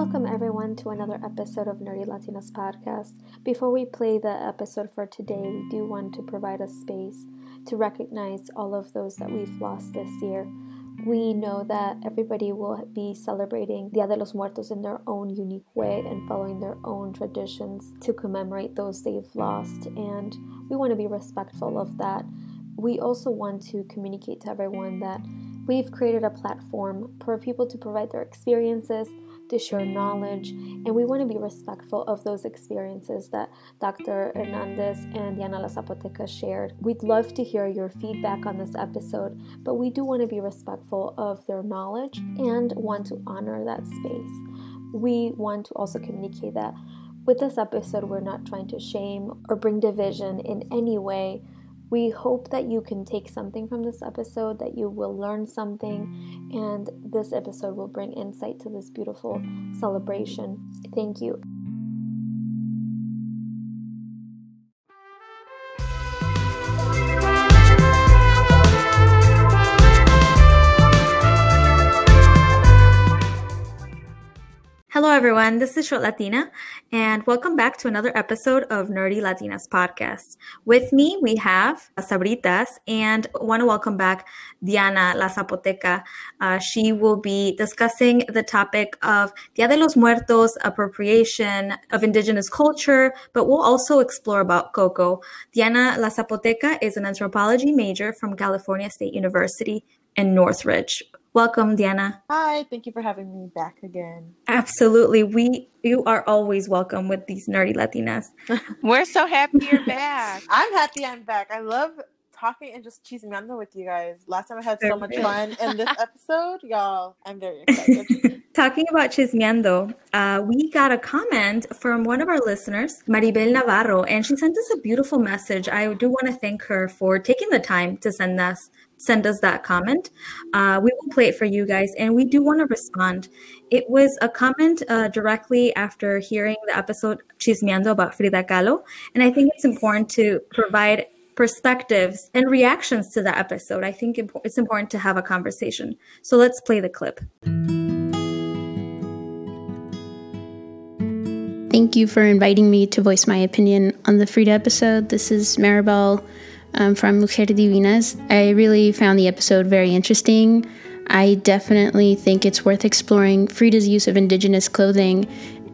Welcome, everyone, to another episode of Nerdy Latinas podcast. Before we play the episode for today, we do want to provide a space to recognize all of those that we've lost this year. We know that everybody will be celebrating Dia de los Muertos in their own unique way and following their own traditions to commemorate those they've lost, and we want to be respectful of that. We also want to communicate to everyone that we've created a platform for people to provide their experiences to share knowledge, and we want to be respectful of those experiences that Dr. Hernandez and Diana La Zapoteca shared. We'd love to hear your feedback on this episode, but we do want to be respectful of their knowledge and want to honor that space. We want to also communicate that with this episode, we're not trying to shame or bring division in any way we hope that you can take something from this episode, that you will learn something, and this episode will bring insight to this beautiful celebration. Thank you. Hello, everyone. This is Short Latina, and welcome back to another episode of Nerdy Latinas podcast. With me, we have Sabritas, and want to welcome back Diana La Zapoteca. Uh, she will be discussing the topic of Dia de los Muertos, appropriation of indigenous culture, but we'll also explore about Coco. Diana La Zapoteca is an anthropology major from California State University in Northridge. Welcome, Diana. Hi, thank you for having me back again. Absolutely. We you are always welcome with these nerdy Latinas. We're so happy you're back. I'm happy I'm back. I love talking and just chismeando with you guys. Last time I had so much fun, and this episode, y'all, I'm very excited. Talking about chismeando, uh, we got a comment from one of our listeners, Maribel Navarro, and she sent us a beautiful message. I do want to thank her for taking the time to send us send us that comment. Uh, we will play it for you guys, and we do want to respond. It was a comment uh, directly after hearing the episode Chismeando about Frida Kahlo, and I think it's important to provide perspectives and reactions to that episode. I think it's important to have a conversation. So let's play the clip. Thank you for inviting me to voice my opinion on the Frida episode. This is Maribel um, from Mujer Divinas. I really found the episode very interesting. I definitely think it's worth exploring Frida's use of indigenous clothing,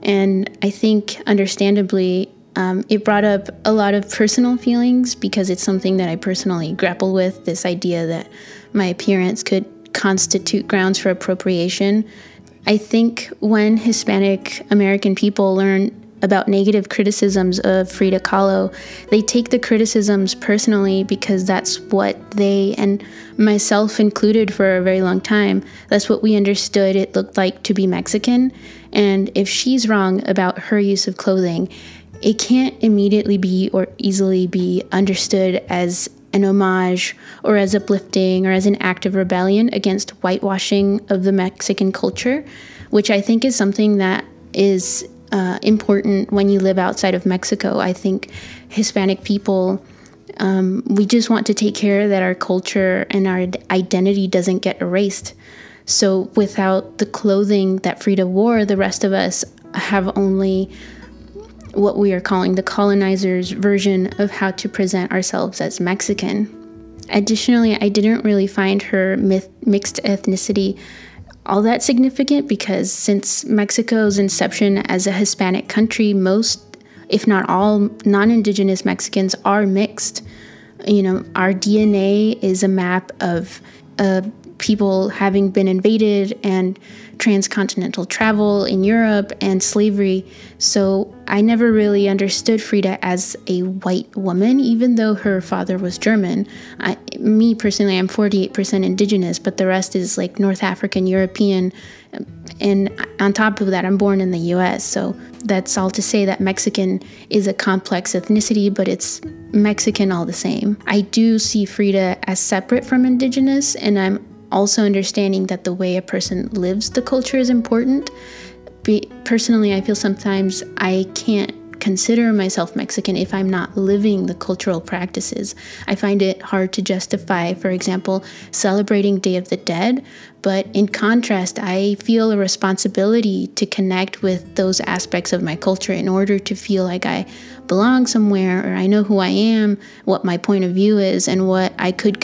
and I think, understandably, um, it brought up a lot of personal feelings because it's something that I personally grapple with this idea that my appearance could constitute grounds for appropriation. I think when Hispanic American people learn about negative criticisms of Frida Kahlo, they take the criticisms personally because that's what they and myself included for a very long time. That's what we understood it looked like to be Mexican. And if she's wrong about her use of clothing, it can't immediately be or easily be understood as an homage or as uplifting or as an act of rebellion against whitewashing of the Mexican culture, which I think is something that is uh, important when you live outside of Mexico. I think Hispanic people, um, we just want to take care that our culture and our identity doesn't get erased. So without the clothing that Frida wore, the rest of us have only what we are calling the colonizers' version of how to present ourselves as Mexican. Additionally, I didn't really find her myth- mixed ethnicity all that significant because since Mexico's inception as a Hispanic country, most, if not all, non indigenous Mexicans are mixed. You know, our DNA is a map of uh, people having been invaded and transcontinental travel in Europe and slavery. So I never really understood Frida as a white woman, even though her father was German. I, me personally, I'm 48% indigenous, but the rest is like North African, European. And on top of that, I'm born in the US. So that's all to say that Mexican is a complex ethnicity, but it's Mexican all the same. I do see Frida as separate from indigenous, and I'm also understanding that the way a person lives the culture is important. Be, personally, I feel sometimes I can't consider myself Mexican if I'm not living the cultural practices. I find it hard to justify, for example, celebrating Day of the Dead, but in contrast, I feel a responsibility to connect with those aspects of my culture in order to feel like I belong somewhere or I know who I am, what my point of view is, and what I could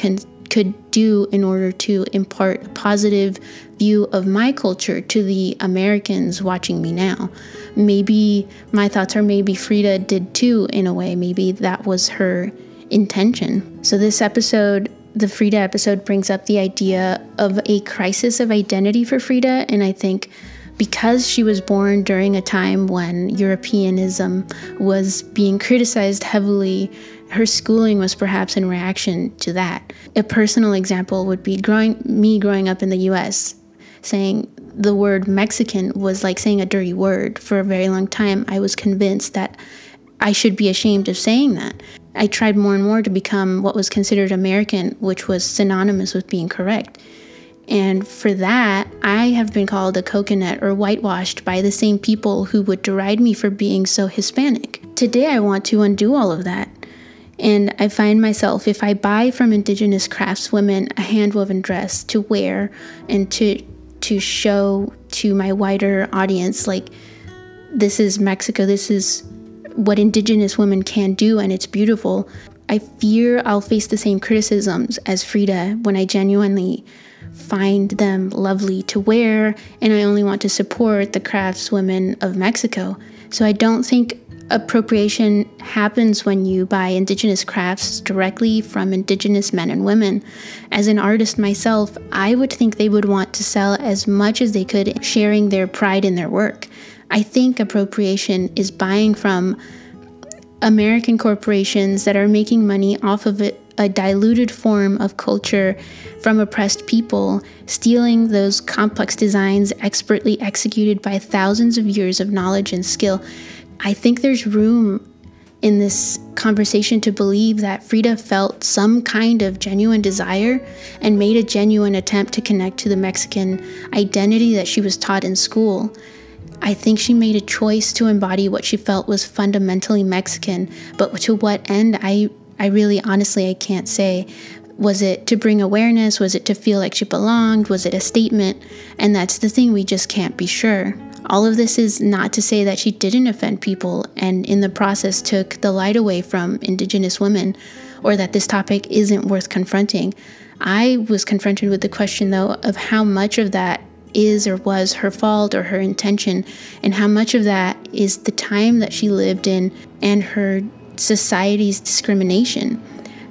could do in order to impart a positive view of my culture to the Americans watching me now. Maybe my thoughts are maybe Frida did too, in a way. Maybe that was her intention. So, this episode, the Frida episode, brings up the idea of a crisis of identity for Frida, and I think because she was born during a time when Europeanism was being criticized heavily her schooling was perhaps in reaction to that. A personal example would be growing me growing up in the US, saying the word Mexican was like saying a dirty word. For a very long time, I was convinced that I should be ashamed of saying that. I tried more and more to become what was considered American, which was synonymous with being correct. And for that, I have been called a coconut or whitewashed by the same people who would deride me for being so Hispanic. Today, I want to undo all of that. And I find myself, if I buy from indigenous craftswomen a hand-woven dress to wear and to to show to my wider audience, like this is Mexico, this is what indigenous women can do, and it's beautiful. I fear I'll face the same criticisms as Frida when I genuinely find them lovely to wear, and I only want to support the craftswomen of Mexico. So I don't think appropriation happens when you buy indigenous crafts directly from indigenous men and women. As an artist myself, I would think they would want to sell as much as they could, sharing their pride in their work. I think appropriation is buying from American corporations that are making money off of it, a diluted form of culture from oppressed people, stealing those complex designs expertly executed by thousands of years of knowledge and skill. I think there's room in this conversation to believe that Frida felt some kind of genuine desire and made a genuine attempt to connect to the Mexican identity that she was taught in school. I think she made a choice to embody what she felt was fundamentally Mexican, but to what end, I, I really honestly I can't say. Was it to bring awareness? Was it to feel like she belonged? Was it a statement? And that's the thing, we just can't be sure. All of this is not to say that she didn't offend people and in the process took the light away from Indigenous women or that this topic isn't worth confronting. I was confronted with the question, though, of how much of that is or was her fault or her intention, and how much of that is the time that she lived in and her society's discrimination.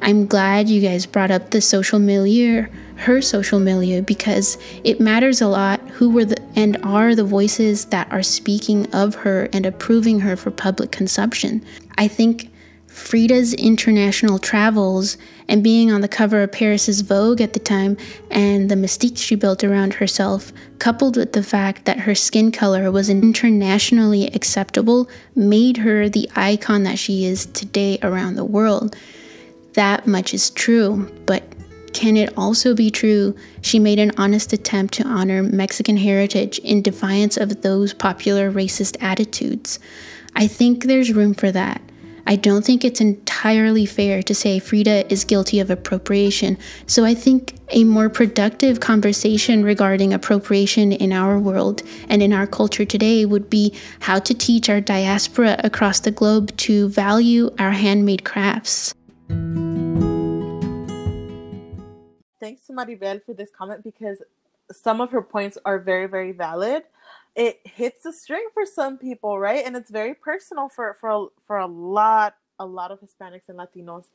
I'm glad you guys brought up the social milieu her social milieu because it matters a lot who were the and are the voices that are speaking of her and approving her for public consumption. I think Frida's international travels and being on the cover of Paris's Vogue at the time and the mystique she built around herself, coupled with the fact that her skin color was internationally acceptable, made her the icon that she is today around the world. That much is true, but can it also be true she made an honest attempt to honor Mexican heritage in defiance of those popular racist attitudes? I think there's room for that. I don't think it's entirely fair to say Frida is guilty of appropriation, so I think a more productive conversation regarding appropriation in our world and in our culture today would be how to teach our diaspora across the globe to value our handmade crafts. Thanks to Maribel for this comment because some of her points are very, very valid. It hits a string for some people, right? And it's very personal for for a, for a lot a lot of Hispanics and Latinos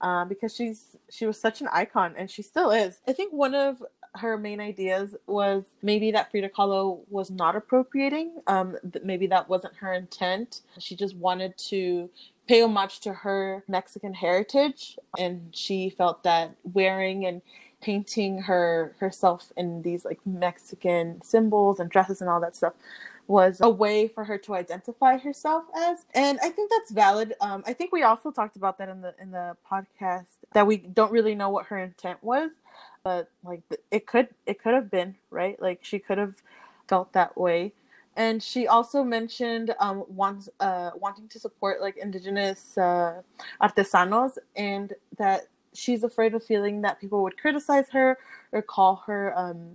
um, because she's she was such an icon and she still is. I think one of her main ideas was maybe that Frida Kahlo was not appropriating. Um, maybe that wasn't her intent. She just wanted to pay homage to her Mexican heritage, and she felt that wearing and painting her herself in these like Mexican symbols and dresses and all that stuff was a way for her to identify herself as. And i think that's valid. Um, i think we also talked about that in the in the podcast that we don't really know what her intent was but like it could it could have been right? Like she could have felt that way. And she also mentioned um, wants uh, wanting to support like indigenous uh, artesanos, and that she's afraid of feeling that people would criticize her or call her um,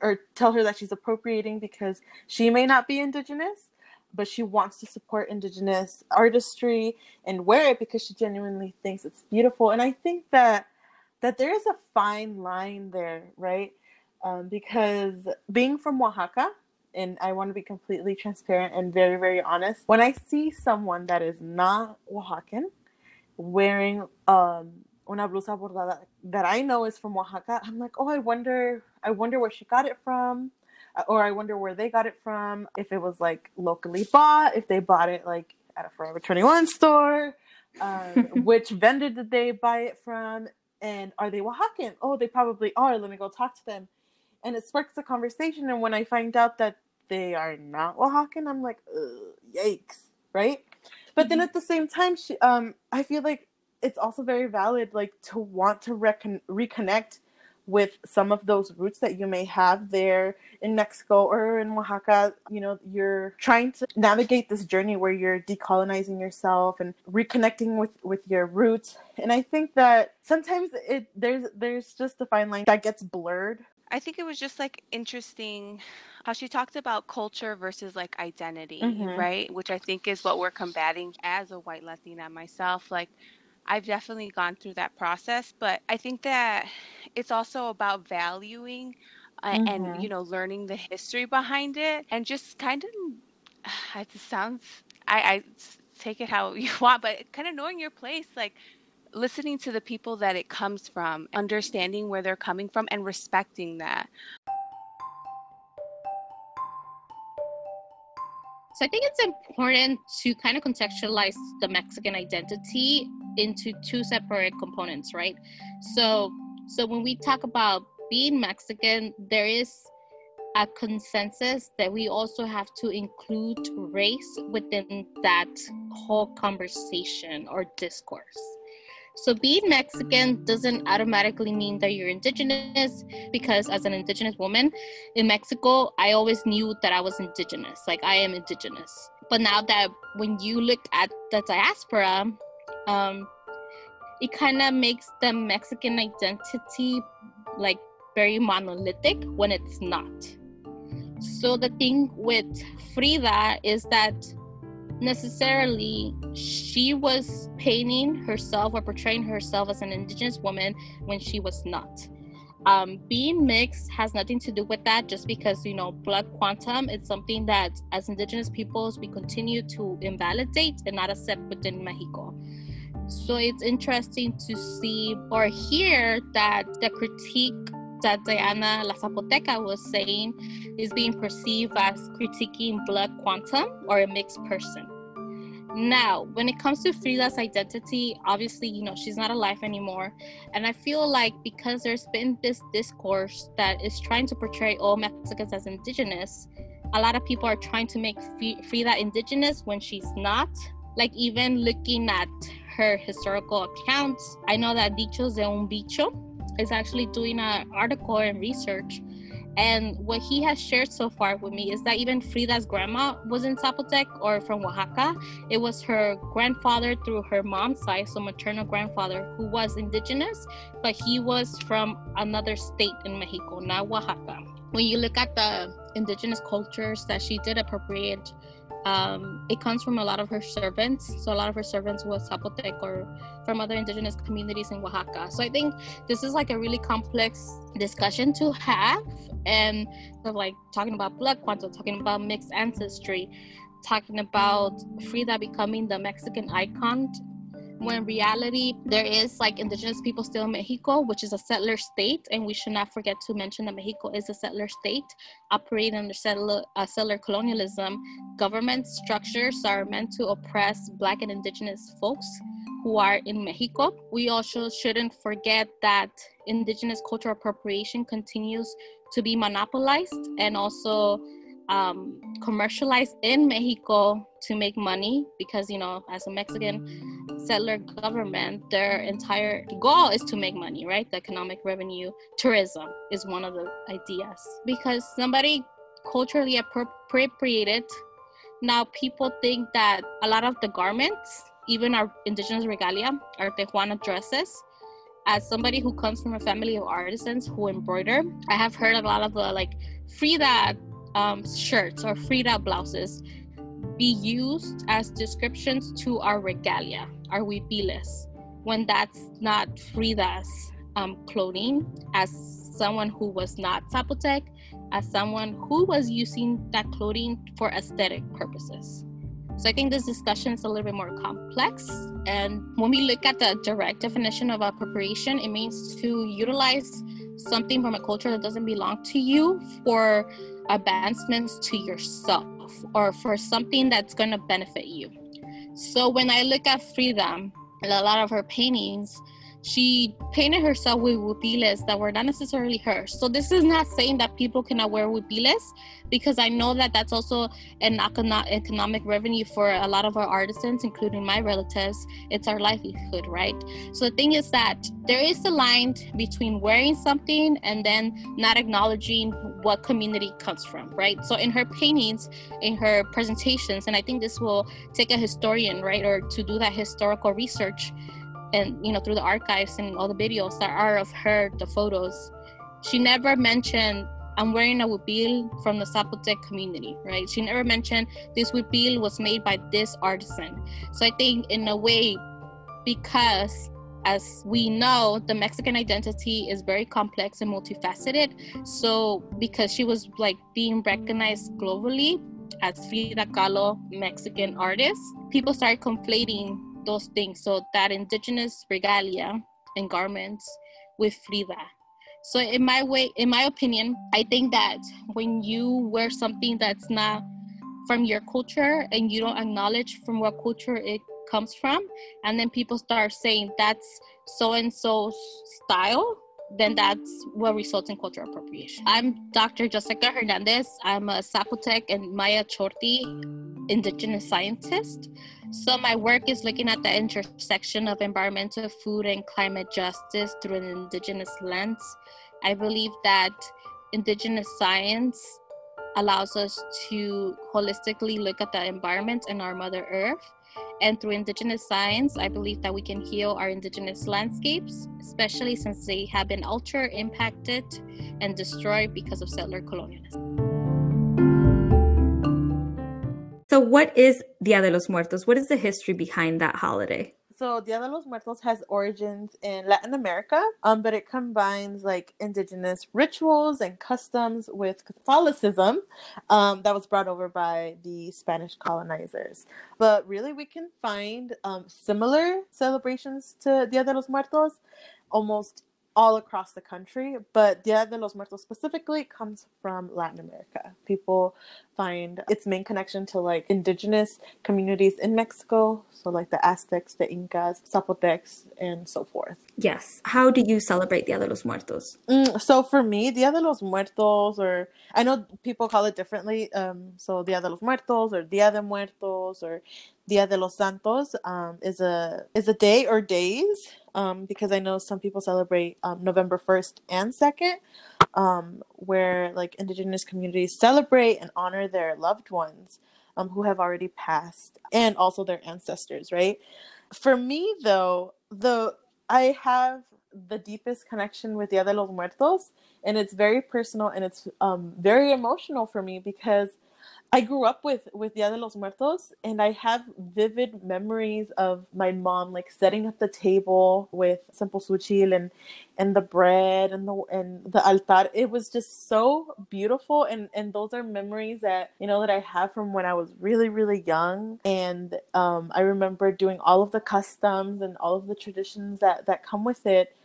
or tell her that she's appropriating because she may not be indigenous but she wants to support indigenous artistry and wear it because she genuinely thinks it's beautiful. And i think that that there is a fine line there right? Um, because being from oaxaca and i want to be completely transparent and very very honest when i see someone that is not oaxacan wearing um, una blusa bordada that i know is from oaxaca i'm like oh i wonder i wonder where she got it from uh, or I wonder where they got it from. If it was like locally bought, if they bought it like at a Forever 21 store, um, which vendor did they buy it from, and are they Oaxacan? Oh, they probably are. Let me go talk to them. And it sparks a conversation. And when I find out that they are not Oaxacan, I'm like, yikes, right? But then mm-hmm. at the same time, she, um, I feel like it's also very valid, like to want to recon- reconnect with some of those roots that you may have there in Mexico or in Oaxaca. You know, you're trying to navigate this journey where you're decolonizing yourself and reconnecting with with your roots. And I think that sometimes it there's there's just a fine line that gets blurred. I think it was just like interesting how she talked about culture versus like identity, Mhm. right? Which I think is what we're combating as a white Latina myself. Like I've definitely gone through that process, but I think that it's also about valuing uh, and Mhm. you know learning the history behind it and just kind of it sounds I, I take it how you want, but kind of knowing your place, like listening to the people that it comes from, understanding where they're coming from, and respecting that. So I think it's important to kind of contextualize the Mexican identity into two separate components, right? So so when we talk about being Mexican, there is a consensus that we also have to include race within that whole conversation or discourse. So being Mexican doesn't automatically mean that you're indigenous because as an indigenous woman in Mexico, I always knew that I was indigenous, like I am indigenous. But now that when you look at the diaspora, um, it kind of makes the Mexican identity like very monolithic when it's not. So the thing with Frida is that necessarily she was painting herself or portraying herself as an indigenous woman when she was not. Um, being mixed has nothing to do with that just because you know blood quantum it's something that as indigenous peoples we continue to invalidate and not accept within mexico so it's interesting to see or hear that the critique that Diana La Zapoteca was saying is being perceived as critiquing blood quantum or a mixed person. Now, when it comes to Frida's identity, obviously, you know, she's not alive anymore. And I feel like because there's been this discourse that is trying to portray all Mexicans as indigenous, a lot of people are trying to make Frida indigenous when she's not. Like, even looking at her historical accounts. I know that Dichos de un Bicho is actually doing an article and research. And what he has shared so far with me is that even Frida's grandma was in Zapotec or from Oaxaca. It was her grandfather through her mom's side, so maternal grandfather, who was indigenous, but he was from another state in Mexico, not Oaxaca. When you look at the indigenous cultures that she did appropriate um, it comes from a lot of her servants. So a lot of her servants was Zapotec or from other indigenous communities in Oaxaca. So I think this is like a really complex discussion to have, and of like talking about blood quantum, talking about mixed ancestry, talking about Frida becoming the Mexican icon when reality there is like indigenous people still in Mexico, which is a settler state, and we should not forget to mention that Mexico is a settler state operating under settler, uh, settler colonialism. Government structures are meant to oppress Black and Indigenous folks who are in Mexico. We also shouldn't forget that indigenous cultural appropriation continues to be monopolized and also um, commercialized in Mexico to make money because, you know, as a Mexican settler government, their entire goal is to make money, right? The economic revenue, tourism is one of the ideas because somebody culturally appropriated. Now people think that a lot of the garments, even our indigenous regalia, our Tehuana dresses, as somebody who comes from a family of artisans who embroider, I have heard a lot of the like Frida um, shirts or Frida blouses be used as descriptions to our regalia, our huipiles, when that's not Frida's um, clothing, as someone who was not Zapotec, as someone who was using that clothing for aesthetic purposes. So I think this discussion is a little bit more complex. And when we look at the direct definition of appropriation, it means to utilize something from a culture that doesn't belong to you for advancements to yourself or for something that's going to benefit you. So when I look at Frida, and a lot of her paintings, she painted herself with huipiles that were not necessarily hers. So this is not saying that people cannot wear huipiles because I know that that's also an economic revenue for a lot of our artisans, including my relatives. It's our livelihood, right? So the thing is that there is a line between wearing something and then not acknowledging what community comes from, right? So in her paintings, in her presentations, and I think this will take a historian, right, or to do that historical research and you know through the archives and all the videos that are of her the photos she never mentioned i'm wearing a huipil from the zapotec community right? She never mentioned this huipil was made by this artisan. So i think in a way because as we know the mexican identity is very complex and multifaceted so because she was like being recognized globally as frida kahlo mexican artist people started conflating those things. So that indigenous regalia and garments with Frida. So in my way, in my opinion, I think that when you wear something that's not from your culture and you don't acknowledge from what culture it comes from, and then people start saying that's so and so style, then that's what results in cultural appropriation. I'm Dr. Jessica Hernandez. I'm a Zapotec and Maya Chorti indigenous scientist. So my work is looking at the intersection of environmental, food, and climate justice through an indigenous lens. I believe that indigenous science allows us to holistically look at the environment and our Mother Earth and through Indigenous science, I believe that we can heal our Indigenous landscapes, especially since they have been altered, impacted, and destroyed because of settler colonialism. So, what is Dia de los Muertos? What is the history behind that holiday? So Dia de los Muertos has origins in Latin America, um, but it combines like indigenous rituals and customs with Catholicism um, that was brought over by the Spanish colonizers. But really, we can find um, similar celebrations to Dia de los Muertos almost all across the country, but Dia de los Muertos specifically comes from Latin America. People find its main connection to like indigenous communities in Mexico, so like the Aztecs, the Incas, Zapotecs, and so forth. Yes. How do you celebrate Dia de los Muertos? Mm, so for me, Dia de los Muertos, or I know people call it differently. Um, so Dia de los Muertos, or Dia de Muertos, or Dia de los Santos, um, is a is a day or days um, because I know some people celebrate um, November 1st and 2nd, um, where like indigenous communities celebrate and honor their loved ones um, who have already passed and also their ancestors, right? For me, though, the I have the deepest connection with Dia de los Muertos, and it's very personal and it's um, very emotional for me because I grew up with with Dia de los Muertos, and I have vivid memories of my mom like setting up the table with cempasúchil and and the bread and the and the altar. It was just so beautiful, and and those are memories that you know that I have from when I was really really young. And um, I remember doing all of the customs and all of the traditions that that come with it,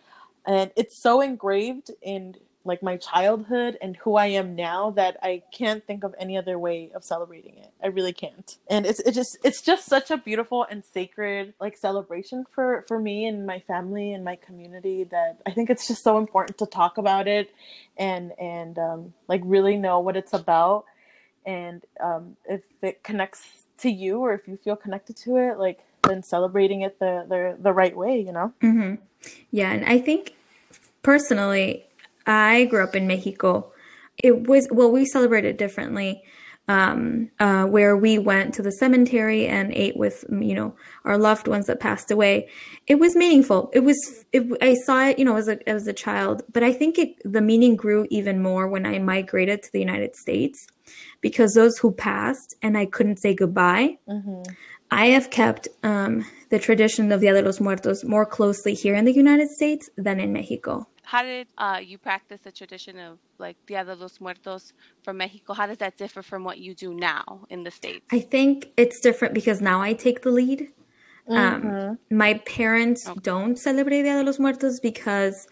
and it's so engraved in like my childhood and who I am now that I can't think of any other way of celebrating it. I really can't. And it's it just it's just such a beautiful and sacred like celebration for for me and my family and my community that I think it's just so important to talk about it and and um, like really know what it's about and um, if it connects to you or if you feel connected to it like then celebrating it the the, the right way you know mm-hmm. yeah and i think personally I grew up in Mexico. it was well, we celebrated differently. Um, uh, where we went to the cemetery and ate with you know our loved ones that passed away. It was meaningful. It was. It, I saw it, you know, as a as a child, but I think it the meaning grew even more when I migrated to the United States, because those who passed and I couldn't say goodbye. Mm-hmm. I have kept um, the tradition of Dia de los Muertos more closely here in the United States than in Mexico. How did uh, you practice the tradition of like Dia de los Muertos from Mexico? How does that differ from what you do now in the States? I think it's different because now I take the lead. Um, my parents Okay. don't celebrate Dia de los Muertos because,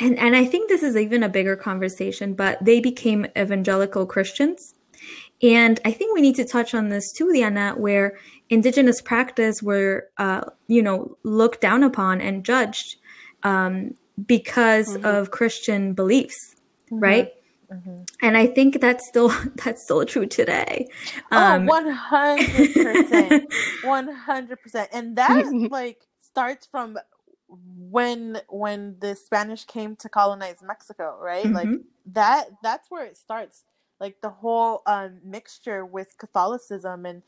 and, and I think this is even a bigger conversation, but they became evangelical Christians. And I think we need to touch on this too, Diana, where indigenous practice were, uh, you know, looked down upon and judged um, because of Christian beliefs, right? And I think that's still that's still true today. Um, oh, one hundred percent, one hundred percent, and that like starts from when when the Spanish came to colonize Mexico, right? Like Mhm. that. That's where it starts. Like the whole um, mixture with Catholicism and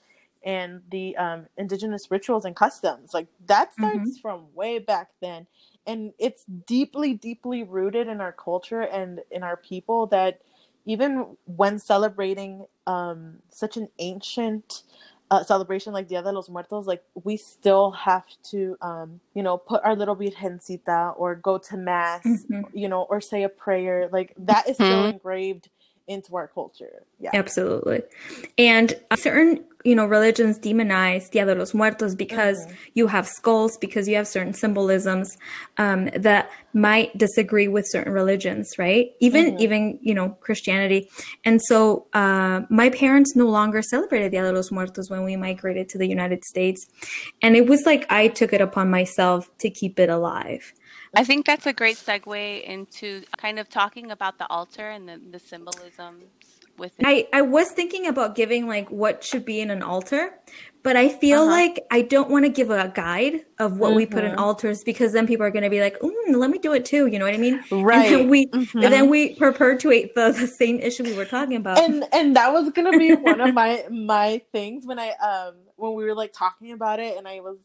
and the um, indigenous rituals and customs, like that starts from way back then, and it's deeply, deeply rooted in our culture and in our people that even when celebrating um, such an ancient uh, celebration like Dia de los Muertos, like we still have to, um, you know, put our little virgencita or go to mass, Mhm. you know, or say a prayer. Like that is still Mhm. engraved into our culture. Yeah. Absolutely. And certain, you know, religions demonize Dia de los Muertos because you have skulls, because you have certain symbolisms um, that might disagree with certain religions, right? Even, even, you know, Christianity. And so uh, my parents no longer celebrated Dia de los Muertos when we migrated to the United States. And it was like I took it upon myself to keep it alive. I think that's a great segue into kind of talking about the altar and the, the symbolisms with it. I, I was thinking about giving like what should be in an altar, but I feel Uh-huh. like I don't want to give a guide of what we put in Mhm. altars because then people are going to be like, mm, let me do it too. You know what I mean? Right. And then we, Mhm. and then we perpetuate the, the same issue we were talking about. and and that was gonna be one of my my things when I um when we were like talking about it and I was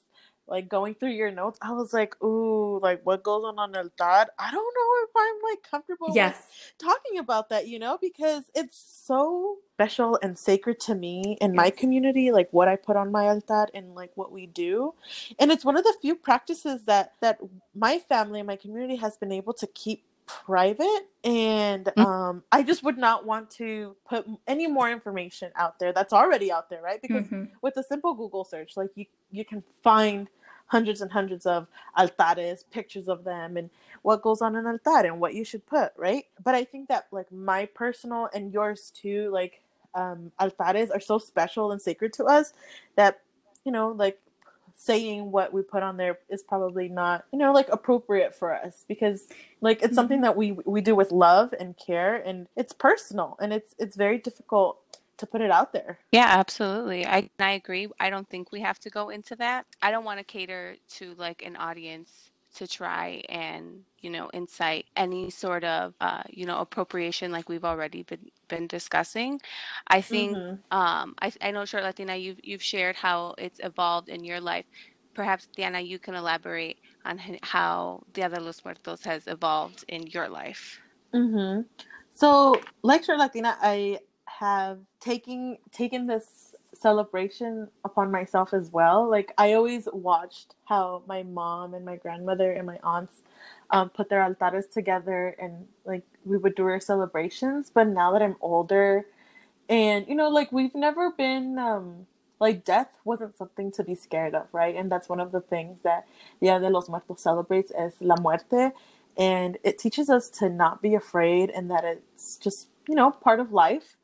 like going through your notes I was like ooh like what goes on on the altar I don't know if I'm like comfortable with yes. talking about that you know because it's so special and sacred to me in my community like what I put on my altar and like what we do. And it's one of the few practices that that my family and my community has been able to keep private and Mm. um i just would not want to put any more information out there that's already out there right because Mhm. with a simple google search like you you can find hundreds and hundreds of altares pictures of them and what goes on an altar and what you should put right but i think that like my personal and yours too like um altares are so special and sacred to us that you know like saying what we put on there is probably not you know like appropriate for us because like it's something mm-hmm. that we we do with love and care and it's personal and it's it's very difficult to put it out there Yeah, absolutely. I I agree. I don't think we have to go into that. I don't want to cater to like an audience to try and, you know, incite any sort of uh, you know, appropriation like we've already been been discussing. I think Mhm. um I I know Short Latina you've you've shared how it's evolved in your life. Perhaps Diana, you can elaborate on how Dia de los Muertos has evolved in your life. Mm-hmm. So, like Short Latina, I have taken taken this celebration upon myself as well. Like I always watched how my mom and my grandmother and my aunts um, put their altares together, and like we would do our celebrations. But now that I'm older, and you know, like we've never been um, like death wasn't something to be scared of, right? And that's one of the things that Dia de los Muertos celebrates is la muerte and it teaches us to not be afraid and that it's just you know part of life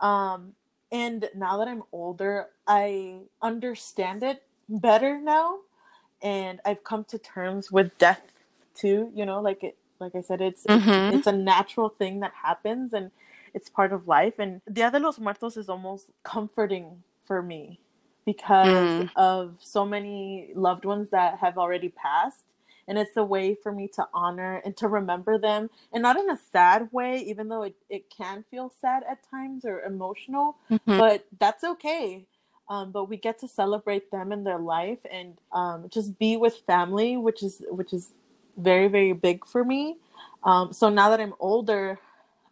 um and now that i'm older i understand it better now and i've come to terms with death too you know like it like i said it's Mhm. it's, it's a natural thing that happens and it's part of life and dia de los muertos is almost comforting for me because Mm. of so many loved ones that have already passed and it's a way for me to honor and to remember them and not in a sad way even though it, it can feel sad at times or emotional Mhm. but that's okay um, but we get to celebrate them in their life and um, just be with family which is which is very very big for me um, so now that i'm older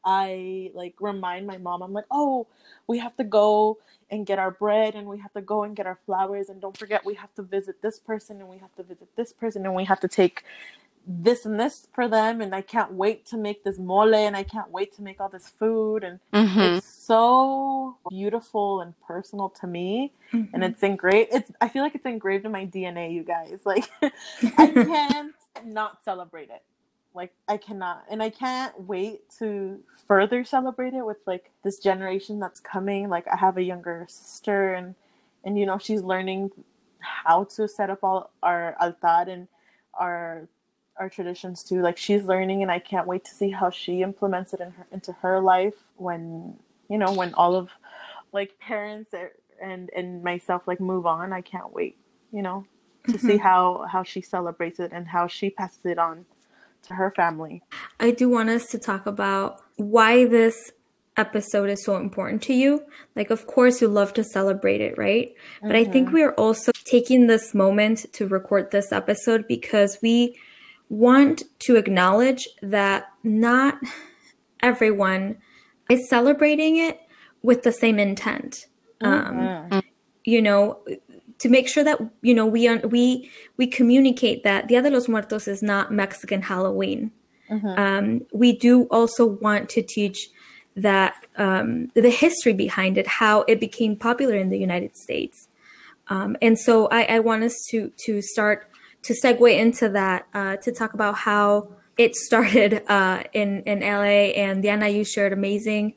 i like remind my mom i'm like oh we have to go and get our bread and we have to go and get our flowers and don't forget we have to visit this person and we have to visit this person and we have to take this and this for them and I can't wait to make this mole and I can't wait to make all this food and Mhm. it's so beautiful and personal to me and Mhm. it's engraved it's I feel like it's engraved in my DNA you guys like I can't not celebrate it like I cannot and I can't wait to further celebrate it with like this generation that's coming. Like I have a younger sister and and you know she's learning how to set up all our altar and our our traditions too. Like she's learning and I can't wait to see how she implements it in her into her life when you know when all of like parents and and myself like move on. I can't wait you know to see mm-hmm. how how she celebrates it and how she passes it on to her family I do want us to talk about why this episode is so important to you. Like, of course, you love to celebrate it, right? But I think we are also taking this moment to record this episode because we want to acknowledge that not everyone is celebrating it with the same intent. Um, you know, to make sure that you know we we we communicate that Dia de los Muertos is not Mexican Halloween. Um, we do also want to teach that um, the history behind it, how it became popular in the United States, um, and so I, I want us to to start to segue into that uh, to talk about how it started uh, in in LA. And Diana, you shared amazing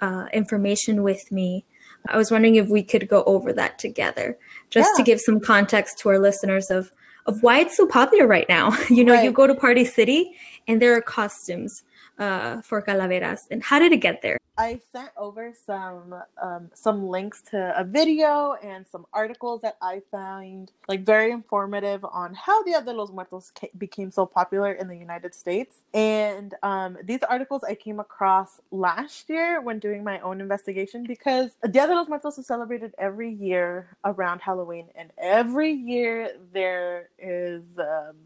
uh, information with me. I was wondering if we could go over that together, just to give some context to our listeners of of why it's so popular right now. you know, you go to Party City and there are costumes uh, for calaveras. And how did it get there? I sent over some um, some links to a video and some articles that I found like very informative on how Dia de los Muertos ca- became so popular in the United States. And um, these articles I came across last year when doing my own investigation because Dia de los Muertos is celebrated every year around Halloween, and every year there is. Um,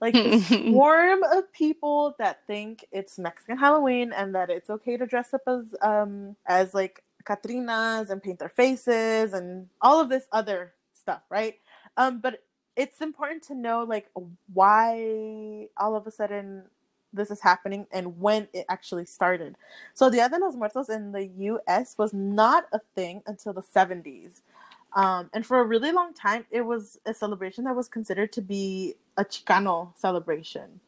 like this swarm of people that think it's Mexican Halloween and that it's okay to dress up as um as like Catrinas and paint their faces and all of this other stuff, right? Um, but it's important to know like why all of a sudden this is happening and when it actually started. So the Dia de los Muertos in the US was not a thing until the 70s. Um, and for a really long time, it was a celebration that was considered to be a Chicano celebration.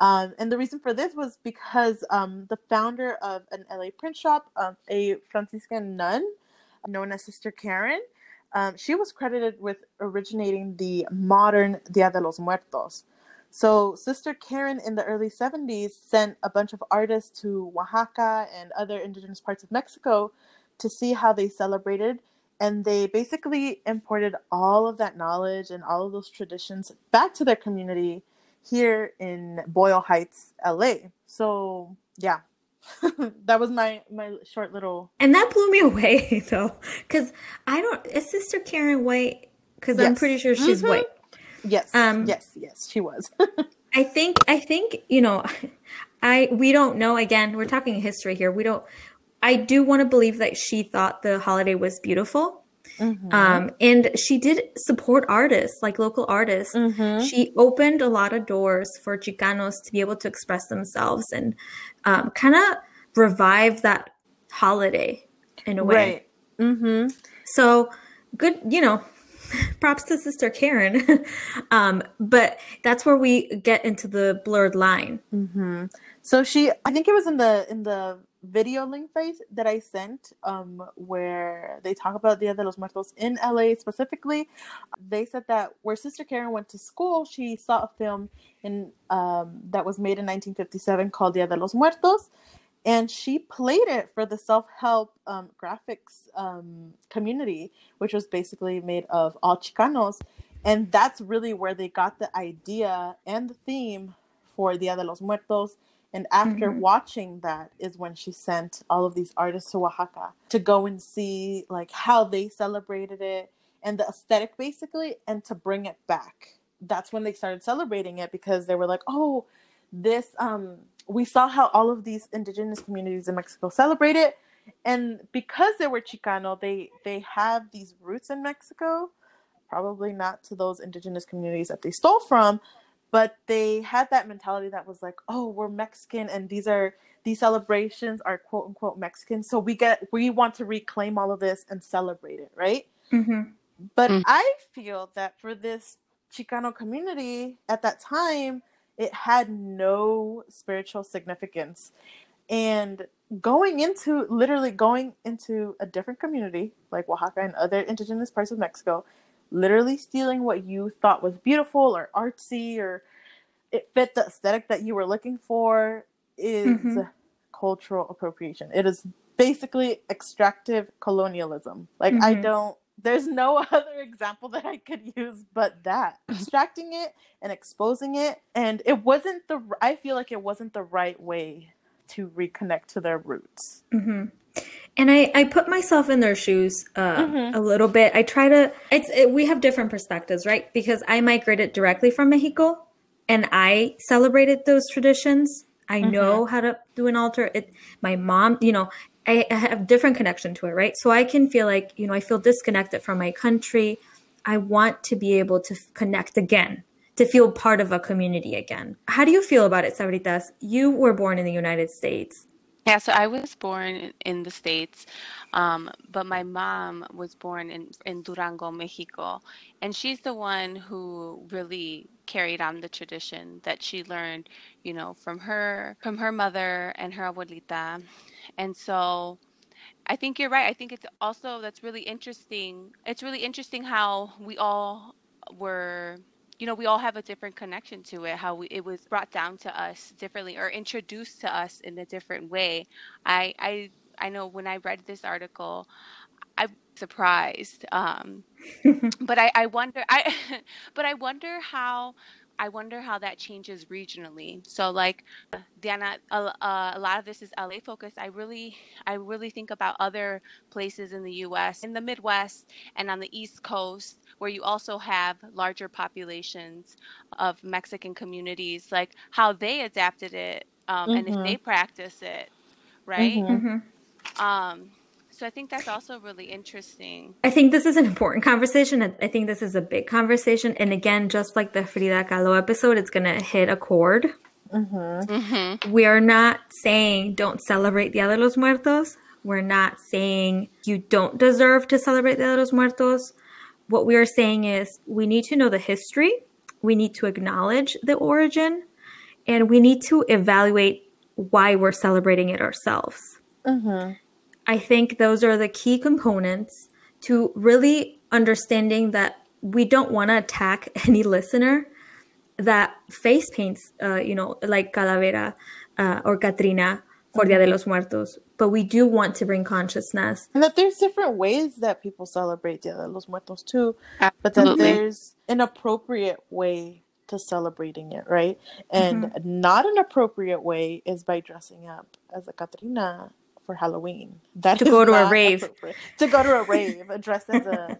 Um, and the reason for this was because um, the founder of an LA print shop, um, a Franciscan nun known as Sister Karen, um, she was credited with originating the modern Dia de los Muertos. So, Sister Karen in the early 70s sent a bunch of artists to Oaxaca and other indigenous parts of Mexico to see how they celebrated. And they basically imported all of that knowledge and all of those traditions back to their community here in Boyle Heights, LA. So, yeah. that was my my short little And that blew me away though, because I don't. Is Sister Karen white? Because I'm pretty sure she's Mhm. white. yes Um, yes yes she was I think. I think you know. I we don't know. Again, we're talking history here. We don't. I do want to believe that she thought the holiday was beautiful. Mhm. Um, and she did support artists, like local artists. Mhm. She opened a lot of doors for Chicanos to be able to express themselves and um, kind of revive that holiday in a way. right mm-hmm So good, you know, props to Sister Karen. um, but that's where we get into the blurred line. hmm So she, I think it was in the in the video link face that I sent, um, where they talk about Dia de los Muertos in LA specifically. They said that where Sister Karen went to school, she saw a film in um, that was made in 1957 called Dia de los Muertos, and she played it for the self help um, graphics um, community, which was basically made of all Chicanos. And that's really where they got the idea and the theme for Dia de los Muertos. And after Mhm. watching that is when she sent all of these artists to Oaxaca to go and see like how they celebrated it and the aesthetic basically and to bring it back. That's when they started celebrating it because they were like, "Oh, this um we saw how all of these indigenous communities in Mexico celebrate it and because they were Chicano, they they have these roots in Mexico, probably not to those indigenous communities that they stole from, but they had that mentality that was like, oh, we're Mexican, and these are these celebrations are quote unquote Mexican, so we get we want to reclaim all of this and celebrate it, right? Mhm. But Mm. I feel that for this Chicano community at that time, it had no spiritual significance. And going into literally going into a different community like Oaxaca and other indigenous parts of Mexico, literally stealing what you thought was beautiful or artsy or it fit the aesthetic that you were looking for is Mhm. cultural appropriation. It is basically extractive colonialism. Like I Mhm. don't there's no other example that I could use but that. Extracting it and exposing it and it wasn't the I feel like it wasn't the right way to reconnect to their roots. hmm And I, I put myself in their shoes uh, Mhm. a little bit. I try to. It's it, we have different perspectives, right? Because I migrated directly from Mexico, and I celebrated those traditions. I know how to do an altar. It. My mom, you know, I, I have different connection to it, right? So I can feel like you know I feel disconnected from my country. I want to be able to f- connect again, to feel part of a community again. How do you feel about it, Sabritas? You were born in the United States. Yeah, so I was born in- the States, um, but my mom was born in, in Durango, Mexico. And she's the one who really carried on the tradition that she learned, you know, from her from her mother and her abuelita. And so I think you're right. I think it's also that's really interesting. It's really interesting how we all were, you know, we all have a different connection to it. How we, it was brought down to us differently or introduced to us in a different way. I I I know when I read this article, I'm surprised. Um, but I, I wonder I but I wonder how I wonder how that changes regionally. So like Diana, a, uh, a lot of this is LA focused. I really I really think about other places in the US, in the Midwest and on the East Coast where you also have larger populations of Mexican communities, like how they adapted it um, and if Mhm. they practice it, right? Mhm. Mhm. Um, so I think that's also really interesting. I think this is an important conversation. I I think this is a big conversation. And again, just like the Frida Kahlo episode, it's going to hit a chord. Mhm. hmm We are not saying don't celebrate Dia de los Muertos. We're not saying you don't deserve to celebrate Dia de los Muertos. What we are saying is we need to know the history, we need to acknowledge the origin, and we need to evaluate why we're celebrating it ourselves. Mhm. I think those are the key components to really understanding that we don't want to attack any listener that face paints, uh, you know, like Calavera uh, or Catrina for Dia de los Muertos, but we do want to bring consciousness. And that there's different ways that people celebrate Dia de los Muertos too, Absolutely. but that there's an appropriate way to celebrating it, right? And mm-hmm. not an appropriate way is by dressing up as a Catrina for Halloween. That To is go to a not rave. appropriate. To go to a rave, dressed as a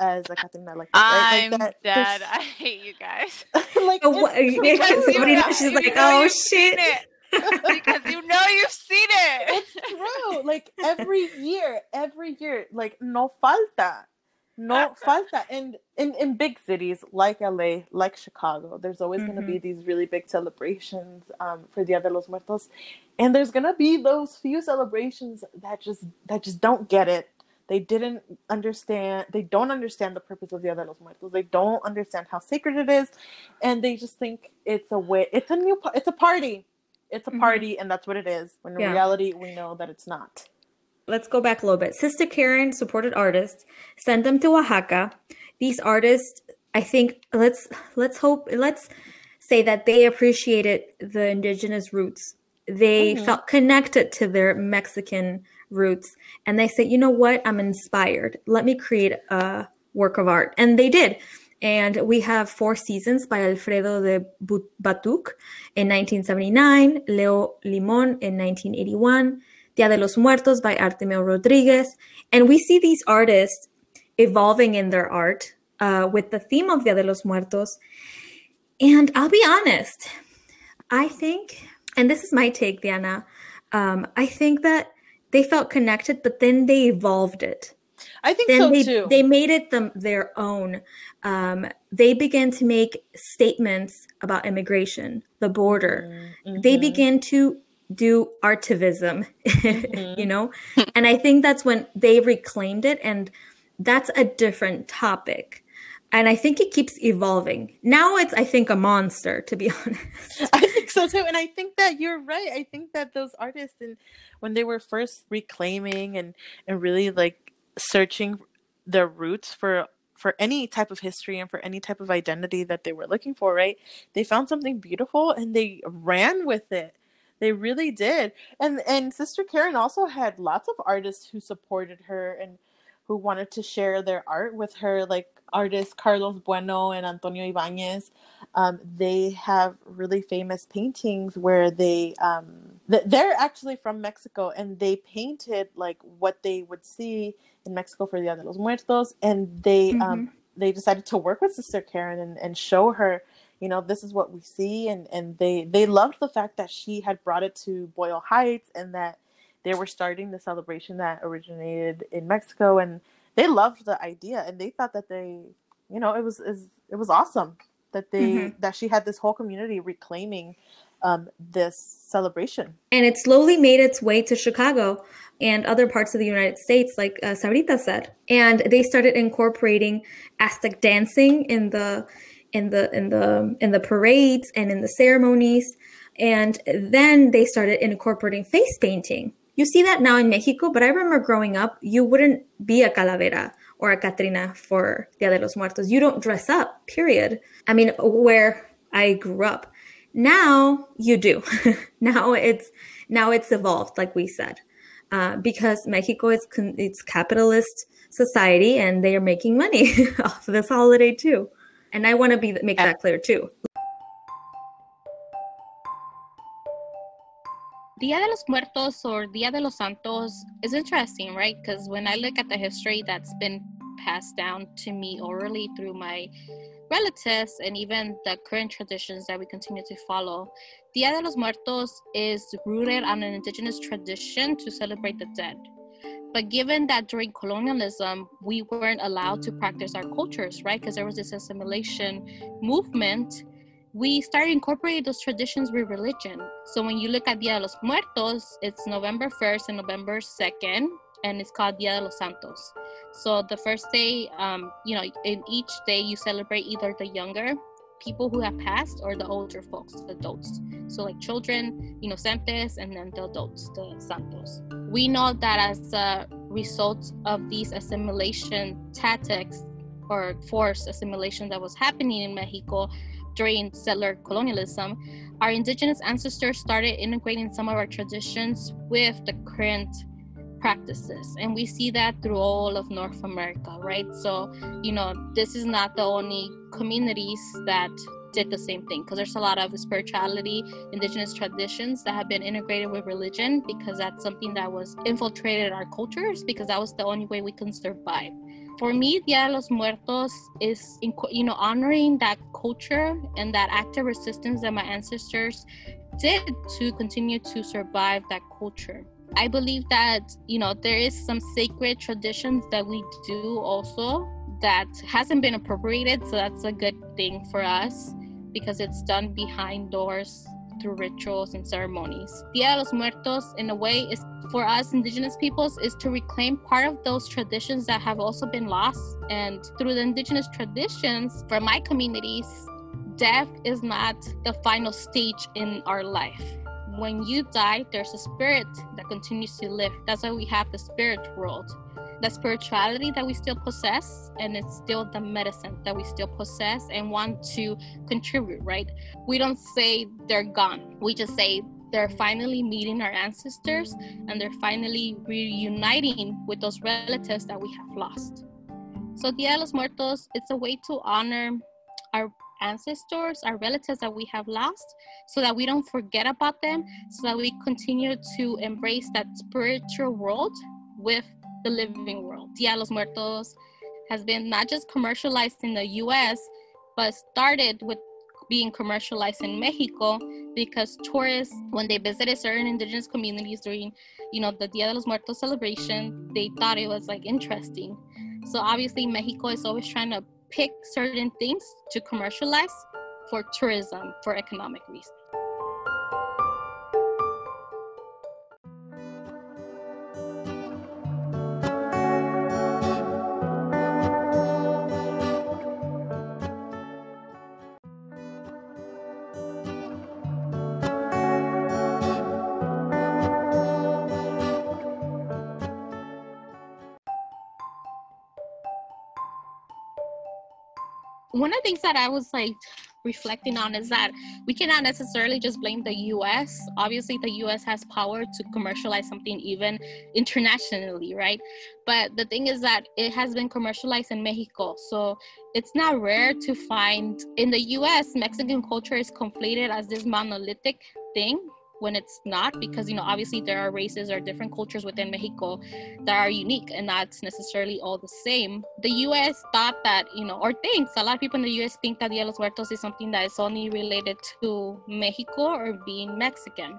as a Catrina like that, right? I'm Like that, dead. there's- I hate you guys. like Oh, what- it's yeah, Because true. you Sabrina, know- she's like, "Oh, shit." it. because you know you've seen it. it's true. Like every year, every year, like no falta, no falta. And in in big cities like LA, like Chicago, there's always going to be these really big celebrations um, for Dia de los Muertos, and there's going to be those few celebrations that just that just don't get it. They didn't understand. They don't understand the purpose of Dia de los Muertos. They don't understand how sacred it is, and they just think it's a way. It's a new. It's a party. It's a Mhm. party, and that's what it is. When in Yeah. reality, we know that it's not. let's go back a little bit. Sister Karen supported artists, sent them to Oaxaca. These artists, I think, let's let's hope let's say that they appreciated the indigenous roots. They Mhm. felt connected to their Mexican roots, and they said, "You know what? I'm inspired. Let me create a work of art." And they did. And we have four seasons by Alfredo de Batuc in 1979, Leo Limon in 1981, Dia de los Muertos by Artemio Rodriguez. And we see these artists evolving in their art uh, with the theme of Dia de los Muertos. And I'll be honest, I think, and this is my take, Diana, um, I think that they felt connected, but then they evolved it. I think then so they, too. They made it them their own. Um, they began to make statements about immigration, the border. Mm-hmm. They began to do artivism, Mm-hmm. you know? and I think that's when they reclaimed it. And that's a different topic. And I think it keeps evolving. Now it's, I think, a monster, to be honest. I think so too. And I think that you're right. I think that those artists and when they were first reclaiming and, and really like searching their roots for for any type of history and for any type of identity that they were looking for, right? They found something beautiful and they ran with it. They really did. And and Sister Karen also had lots of artists who supported her and who wanted to share their art with her, like artists Carlos Bueno and Antonio Ibanez. Um, they have really famous paintings where they um, th- they're actually from Mexico and they painted like what they would see in Mexico for Dia de los Muertos, and they Mm-hmm. um, they decided to work with Sister Karen and, and show her, you know, this is what we see, and and they they loved the fact that she had brought it to Boyle Heights and that they were starting the celebration that originated in Mexico, and they loved the idea and they thought that they, you know, it was it was awesome that they Mhm. that she had this whole community reclaiming um, this celebration. And it slowly made its way to Chicago and other parts of the United States, like uh, Sabrita said. And they started incorporating Aztec dancing in the in the in the in the parades and in the ceremonies. And then they started incorporating face painting. You see that now in Mexico, but I remember growing up, you wouldn't be a calavera or a Catrina for Dia de los Muertos. You don't dress up, period. I mean, where I grew up. Now you do. now it's now it's evolved, like we said, uh, because Mexico is con- it's capitalist society, and they are making money off this holiday too. And I want to be make that clear too. Dia de los Muertos or Dia de los Santos is interesting, right? Because when I look at the history that's been passed down to me orally through my relatives and even the current traditions that we continue to follow, Dia de los Muertos is rooted on an indigenous tradition to celebrate the dead. But given that during colonialism, we weren't allowed to practice our cultures, right? Because there was this assimilation movement we started incorporating those traditions with religion. So when you look at Dia de los Muertos, it's November 1st and November 2nd, and it's called Dia de los Santos. So the first day, um, you know, in each day you celebrate either the younger people who have passed or the older folks, the adults. So like children, you know, Santos, and then the adults, the santos. We know that as a result of these assimilation tactics or forced assimilation that was happening in Mexico, during settler colonialism, our indigenous ancestors started integrating some of our traditions with the current practices. And we see that through all of North America, right? So, you know, this is not the only communities that did the same thing because there's a lot of spirituality, indigenous traditions that have been integrated with religion because that's something that was infiltrated in our cultures because that was the only way we can survive for me, Dia de los Muertos is, you know, honoring that culture and that active resistance that my ancestors did to continue to survive that culture. I believe that, you know, there is some sacred traditions that we do also that hasn't been appropriated. So that's a good thing for us because it's done behind doors through rituals and ceremonies. Dia de los Muertos, in a way, is for us indigenous peoples is to reclaim part of those traditions that have also been lost. And through the indigenous traditions, for my communities, death is not the final stage in our life. When you die, there's a spirit that continues to live. That's why we have the spirit world. The spirituality that we still possess, and it's still the medicine that we still possess and want to contribute, right? We don't say they're gone. We just say they're finally meeting our ancestors and they're finally reuniting with those relatives that we have lost. So Dia de los Muertos, it's a way to honor our ancestors, our relatives that we have lost, so that we don't forget about them, so that we continue to embrace that spiritual world with the living world. Dia de los Muertos has been not just commercialized in the US, but started with being commercialized in Mexico because tourists, when they visited certain indigenous communities during, you know, the Dia de los Muertos celebration, they thought it was like interesting. So obviously Mexico is always trying to pick certain things to commercialize for tourism for economic reasons. One of the things that I was like reflecting on is that we cannot necessarily just blame the US. Obviously, the US has power to commercialize something even internationally, right? But the thing is that it has been commercialized in Mexico. So it's not rare to find in the US, Mexican culture is conflated as this monolithic thing when it's not because you know obviously there are races or different cultures within mexico that are unique and not necessarily all the same the us thought that you know or thinks a lot of people in the us think that dia los muertos is something that is only related to mexico or being mexican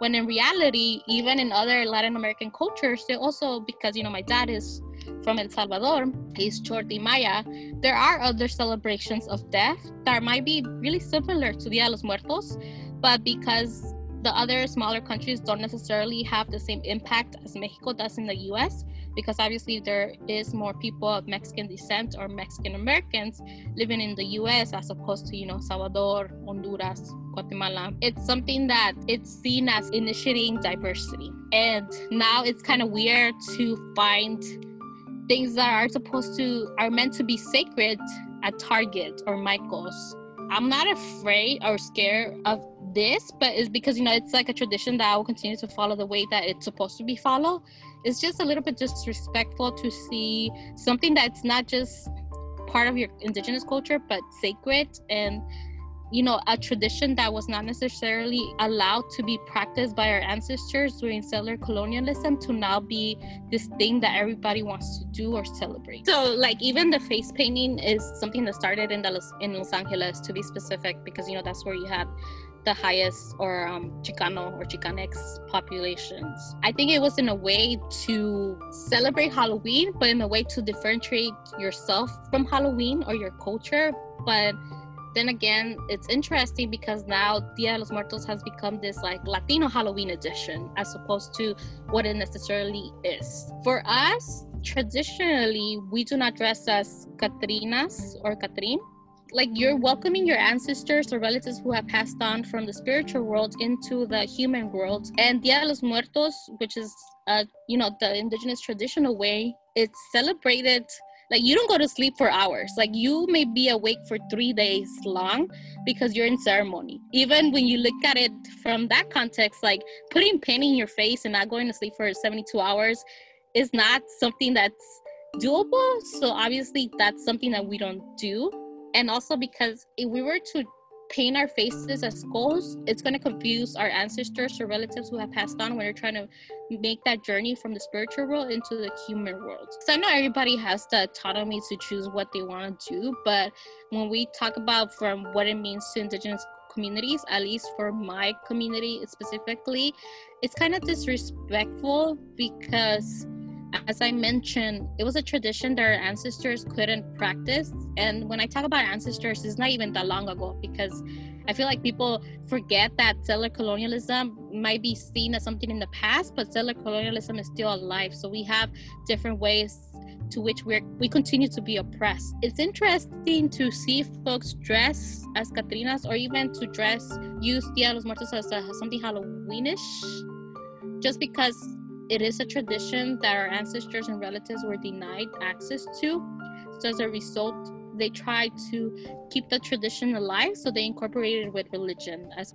when in reality even in other latin american cultures they also because you know my dad is from El Salvador, he's Chorti Maya. There are other celebrations of death that might be really similar to Dia de los Muertos, but because the other smaller countries don't necessarily have the same impact as Mexico does in the US because obviously there is more people of Mexican descent or Mexican Americans living in the US as opposed to, you know, Salvador, Honduras, Guatemala. It's something that it's seen as initiating diversity. And now it's kind of weird to find things that are supposed to are meant to be sacred at Target or Michael's. I'm not afraid or scared of this, but it's because you know it's like a tradition that I will continue to follow the way that it's supposed to be followed. It's just a little bit disrespectful to see something that's not just part of your indigenous culture but sacred and you know a tradition that was not necessarily allowed to be practiced by our ancestors during settler colonialism to now be this thing that everybody wants to do or celebrate so like even the face painting is something that started in the los, in los angeles to be specific because you know that's where you had the highest or um, Chicano or Chicanx populations. I think it was in a way to celebrate Halloween, but in a way to differentiate yourself from Halloween or your culture. But then again, it's interesting because now Dia de los Muertos has become this like Latino Halloween edition as opposed to what it necessarily is. For us, traditionally, we do not dress as Catrinas or Catrin like you're welcoming your ancestors or relatives who have passed on from the spiritual world into the human world. And Dia de los Muertos, which is uh, you know, the indigenous traditional way, it's celebrated like you don't go to sleep for hours. Like you may be awake for three days long because you're in ceremony. Even when you look at it from that context like putting pain in your face and not going to sleep for 72 hours is not something that's doable. So obviously that's something that we don't do. And also because if we were to paint our faces as skulls, it's going to confuse our ancestors or relatives who have passed on when they're trying to make that journey from the spiritual world into the human world. So I know everybody has the autonomy to choose what they want to do, but when we talk about from what it means to indigenous communities, at least for my community specifically, it's kind of disrespectful because as I mentioned, it was a tradition that our ancestors couldn't practice. And when I talk about ancestors, it's not even that long ago because I feel like people forget that settler colonialism might be seen as something in the past, but settler colonialism is still alive. So we have different ways to which we we continue to be oppressed. It's interesting to see folks dress as Catrinas or even to dress use Dia de los Muertos as, a, something Halloweenish, just because it is a tradition that our ancestors and relatives were denied access to. So as a result, they tried to keep the tradition alive, so they incorporated it with religion as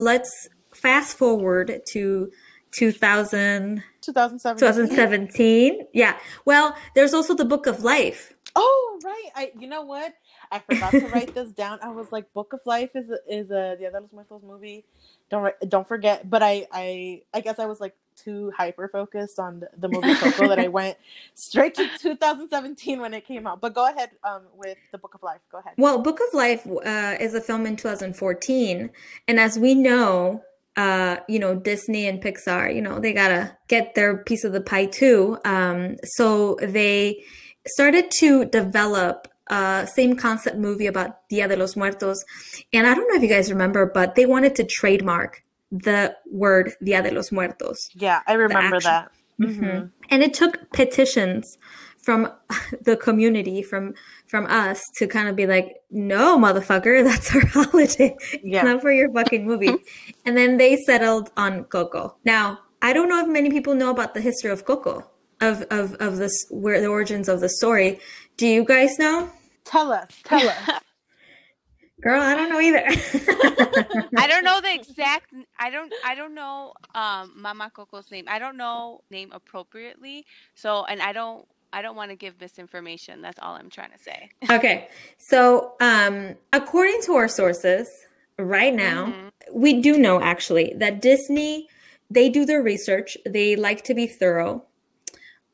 Let's fast forward to 2000, 2017. 2017. Yeah. Well, there's also the Book of Life. Oh right. I you know what? I forgot to write this down. I was like, Book of Life is a, is a Dia de los Muertos movie. Don't don't forget. But I I I guess I was like too hyper focused on the, movie Coco that I went straight to 2017 when it came out. But go ahead um with the Book of Life. Go ahead. Well, Book of Life uh, is a film in 2014, and as we know, uh, you know Disney and Pixar, you know they gotta get their piece of the pie too. Um, so they started to develop uh same concept movie about Dia de los Muertos, and I don't know if you guys remember, but they wanted to trademark the word Dia de los Muertos. Yeah, I remember that. Mhm. And it took petitions from the community, from from us, to kind of be like, "No, motherfucker, that's our holiday. Yeah. It's not for your fucking movie." and then they settled on Coco. Now, I don't know if many people know about the history of Coco, of of of this, where the origins of the story. Do you guys know? Tell us. Tell us. Girl, I don't know either. I don't know the exact. I don't. I don't know um, Mama Coco's name. I don't know name appropriately. So, and I don't. I don't want to give misinformation. That's all I'm trying to say. Okay. So, um, according to our sources, right now, Mhm. we do know actually that Disney, they do their research. They like to be thorough.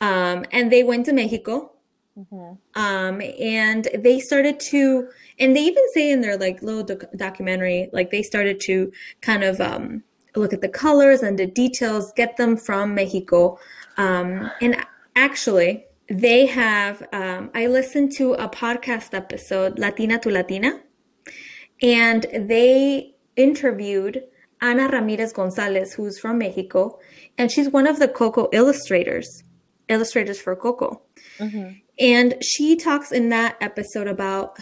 Um, and they went to Mexico. Mhm. Um, and they started to, and they even say in their like little doc- documentary, like they started to kind of um, look at the colors and the details, get them from Mexico. Um, and actually, they have, um, I listened to a podcast episode, Latina to Latina, and they interviewed Ana Ramirez Gonzalez, who's from Mexico, and she's one of the Coco illustrators, illustrators for Coco. Mhm. And she talks in that episode about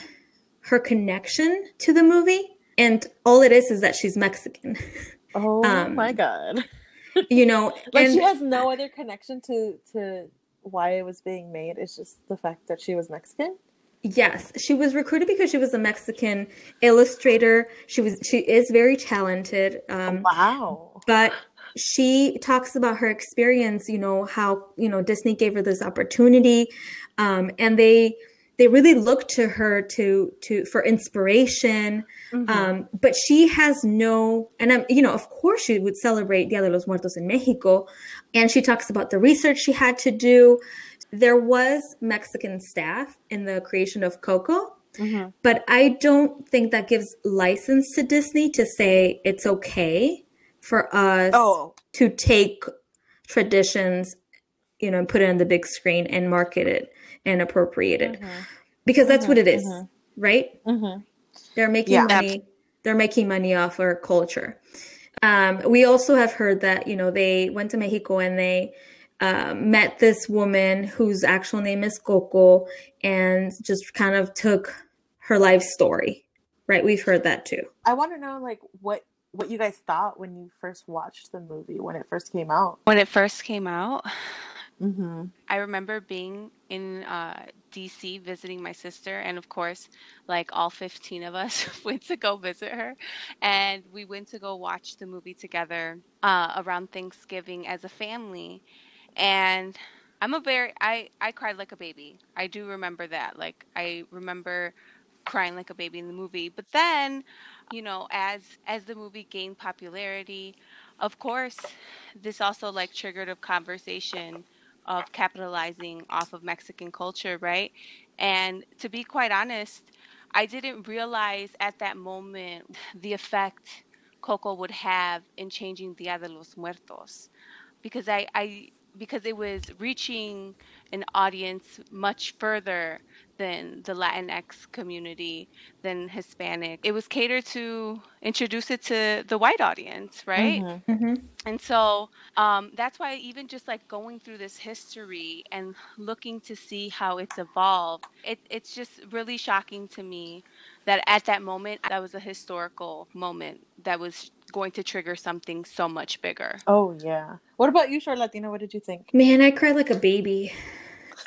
her connection to the movie. And all it is is that she's Mexican, Oh Um, my god. you know. Like and she has no other connection to to why it was being made. It's just the fact that she was Mexican. yes, she was recruited because she was a Mexican illustrator. She was she is very talented. Um, wow. but she talks about her experience you know how you know disney gave her this opportunity um, and they they really look to her to to for inspiration Mhm. um, but she has no and i'm you know of course she would celebrate dia de los muertos in mexico and she talks about the research she had to do there was mexican staff in the creation of coco Mhm. but I don't think that gives license to Disney to say it's okay for us Oh, to take traditions, you know, and put it on the big screen and market it and appropriate it Mhm. because that's what it is, Mhm. right? Mhm. They're making Yeah. money. They're making money off our culture. Um, we also have heard that you know they went to Mexico and they um, met this woman whose actual name is Coco and just kind of took her life story. Right, we've heard that too. I want to know like what what you guys thought when you first watched the movie when it first came out. When it first came out, Mm-hmm. I remember being in uh, DC visiting my sister, and of course, like all 15 of us went to go visit her, and we went to go watch the movie together uh, around Thanksgiving as a family. And I'm a very I I cried like a baby. I do remember that. Like I remember crying like a baby in the movie. But then, you know, as as the movie gained popularity, of course, this also like triggered a conversation of capitalizing off of Mexican culture, right? And to be quite honest, I didn't realize at that moment the effect Coco would have in changing Dia de los Muertos. Because I, I because it was reaching an audience much further than the Latinx community, than Hispanic. It was catered to introduce it to the white audience, right? Mm-hmm. Mm-hmm. And so um, that's why even just like going through this history and looking to see how it's evolved, it, it's just really shocking to me that at that moment, that was a historical moment that was going to trigger something so much bigger. Oh yeah. What about you, Short Latina? What did you think? Man, I cried like a baby.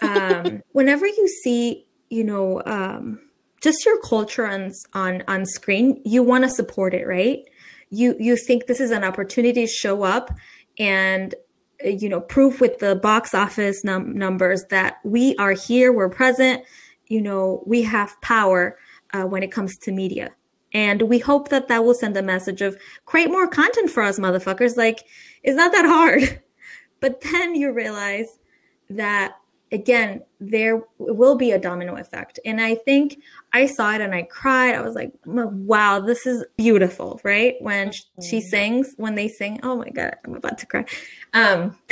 Um, whenever you see, you know, um, just your culture on on on screen, you want to support it, right? You you think this is an opportunity to show up and uh, you know proof with the box office num- numbers that we are here we're present you know we have power uh, when it comes to media. And we hope that that will send a message of create more content for us motherfuckers. Like it's not that hard. But then you realize that again there will be a domino effect. And i think i saw it and i cried. I was like wow this is beautiful right? When mm-hmm. she sings when they sing oh my god i'm about to cry. Um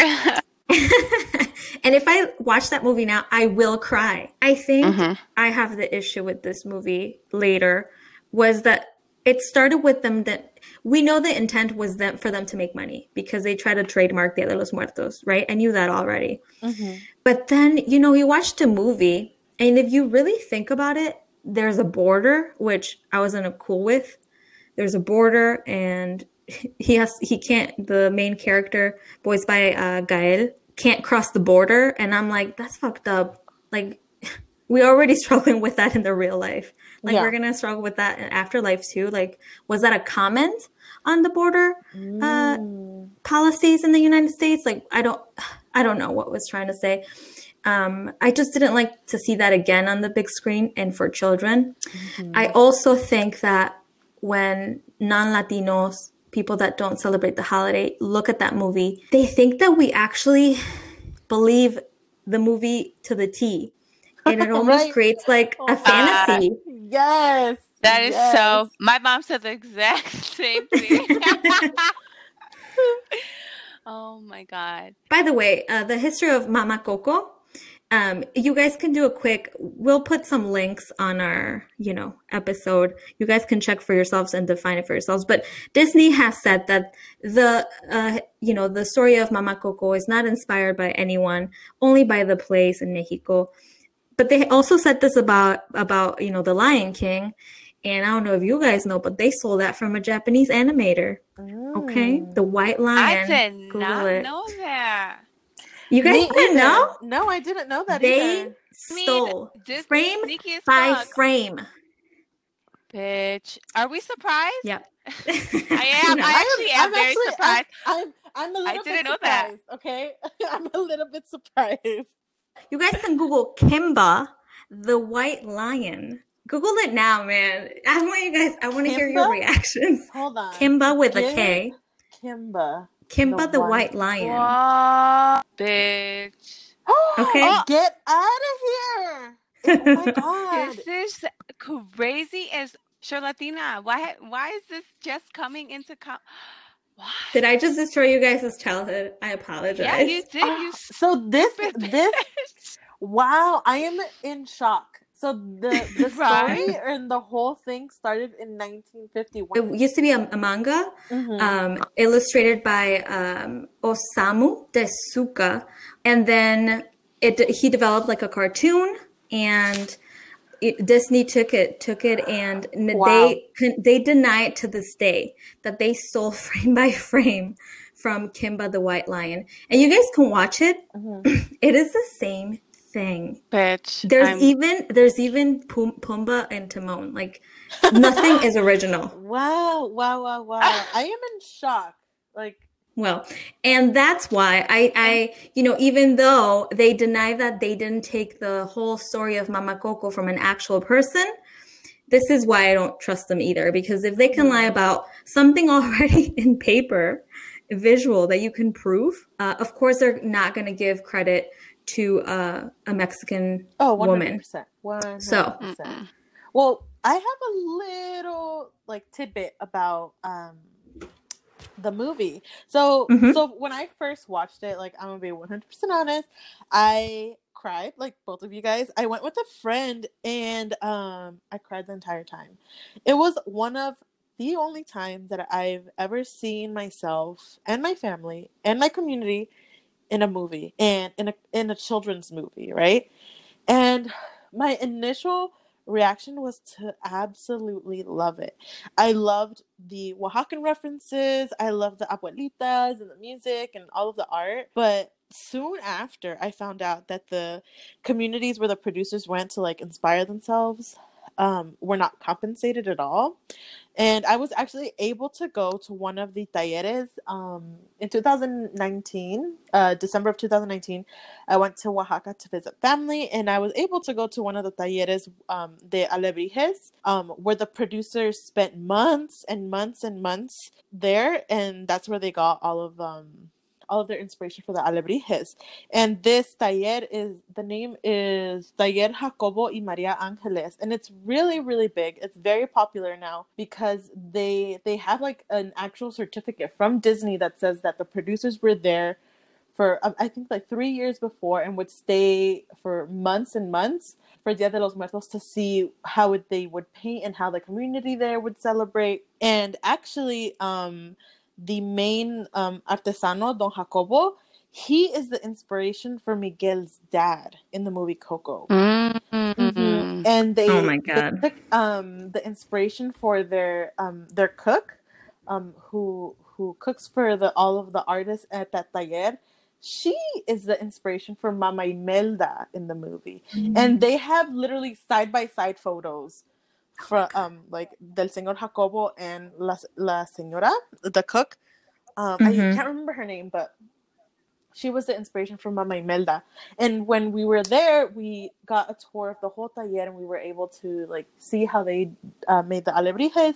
and if i watch that movie now i will cry. I think mm-hmm. i have the issue with this movie later was that it started with them that we know the intent was them for them to make money because they try to trademark Dia de los Muertos, right? I knew that already. Mm-hmm. But then, you know, you watched a movie, and if you really think about it, there's a border, which I wasn't cool with. There's a border, and he has he can't. The main character, voiced by uh, Gael, can't cross the border, and I'm like, that's fucked up. Like, we already struggling with that in the real life. Like yeah. we're gonna struggle with that in afterlife too. Like, was that a comment on the border uh, mm. policies in the United States? Like, I don't, I don't know what was trying to say. Um, I just didn't like to see that again on the big screen and for children. Mm-hmm. I also think that when non-Latinos, people that don't celebrate the holiday, look at that movie, they think that we actually believe the movie to the T and it almost right? creates like a fantasy. Uh, yes. That is yes. so. My mom said the exact same thing. oh my god. By the way, uh, the history of Mama Coco. Um, you guys can do a quick. We'll put some links on our, you know, episode. You guys can check for yourselves and define it for yourselves. But Disney has said that the, uh, you know, the story of Mama Coco is not inspired by anyone, only by the place in Mexico but they also said this about about you know the Lion King, and I don't know if you guys know, but they stole that from a Japanese animator. Okay, mm. the White Lion. I did Google not it. know that. You guys Me didn't know? No, I didn't know that. They either. stole I mean, frame by fuck. frame. Bitch, are we surprised? Yep. I am. I actually am, am very actually, surprised. I'm, I'm, I'm a little I didn't know that. Okay, I'm a little bit surprised. You guys can Google Kimba, the white lion. Google it now, man. I want you guys. I want to hear your reactions. Hold on. Kimba with a K. Kimba. Kimba the, the white lion. What, bitch. okay. Oh, get out of here. Oh my god. this is crazy as Charlatina. Why why is this just coming into com- what? Did I just destroy you guys' childhood? I apologize. Yeah, you did. You so this this wow, I am in shock. So the the story and the whole thing started in 1951. It used to be a, a manga, mm-hmm. um, illustrated by um, Osamu Tezuka, and then it he developed like a cartoon and it, Disney took it, took it, and wow. they they deny it to this day that they stole frame by frame from Kimba the White Lion, and you guys can watch it. Mm-hmm. it is the same thing. Bitch. There's I'm... even there's even Pum- Pumbaa and Timon. Like nothing is original. Wow! Wow! Wow! Wow! I am in shock. Like well, and that's why I, I, you know, even though they deny that they didn't take the whole story of Mama Coco from an actual person, this is why I don't trust them either. Because if they can lie about something already in paper, visual that you can prove, uh, of course they're not going to give credit to uh, a Mexican oh, 100%, woman. 100%. So, well, I have a little like tidbit about um, the movie. So mm-hmm. so when I first watched it, like I'm gonna be 100 percent honest, I cried like both of you guys. I went with a friend and um I cried the entire time. It was one of the only time that I've ever seen myself and my family and my community in a movie and in a in a children's movie, right? And my initial reaction was to absolutely love it. I loved the Oaxacan references, I loved the abuelitas and the music and all of the art, but soon after I found out that the communities where the producers went to like inspire themselves um, were not compensated at all. And I was actually able to go to one of the talleres um, in 2019, uh, December of 2019. I went to Oaxaca to visit family, and I was able to go to one of the talleres um, de alebrijes, um, where the producers spent months and months and months there, and that's where they got all of um, all of their inspiration for the alebrijes. And this taller is the name is Taller Jacobo y Maria Angeles, and it's really really big. It's very popular now because they they have like an actual certificate from Disney that says that the producers were there for um, I think like three years before and would stay for months and months for Dia de los Muertos to see how it, they would paint and how the community there would celebrate. And actually, um, the main um, artesano, Don Jacobo, he is the inspiration for Miguel's dad in the movie Coco. Mm-hmm. Mm-hmm. And they, Oh my God. they took um, the inspiration for their um, their cook, um, who who cooks for the all of the artists at that taller. She is the inspiration for Mama Imelda in the movie, and they have literally side by side photos from um like del señor Jacobo and la la señora the cook. Um, I Mhm. can't remember her name, but she was the inspiration for Mama Imelda. And when we were there, we got a tour of the whole taller, and we were able to like see how they uh, made the alebrijes.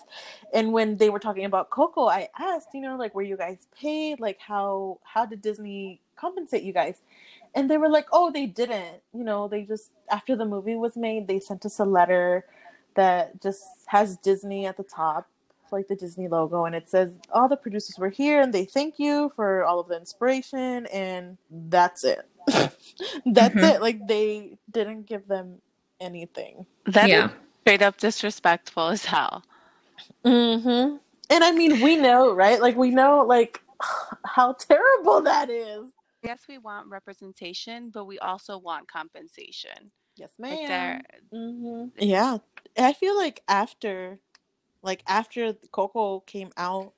And when they were talking about Coco, I asked, you know, like, were you guys paid? Like, how how did Disney compensate you guys? And they were like, oh, they didn't. You know, they just after the movie was made, they sent us a letter that just has Disney at the top, like the Disney logo, and it says all the producers were here and they thank you for all of the inspiration, and that's it. that's Mhm. it. Like they didn't give them anything. That is Yeah. straight up disrespectful as hell. Mm-hmm. And I mean, we know, right? Like we know, like how terrible that is. Yes, we want representation, but we also want compensation. Yes, Like ma'am. there, hmm Yeah, I feel like after, like after Coco came out,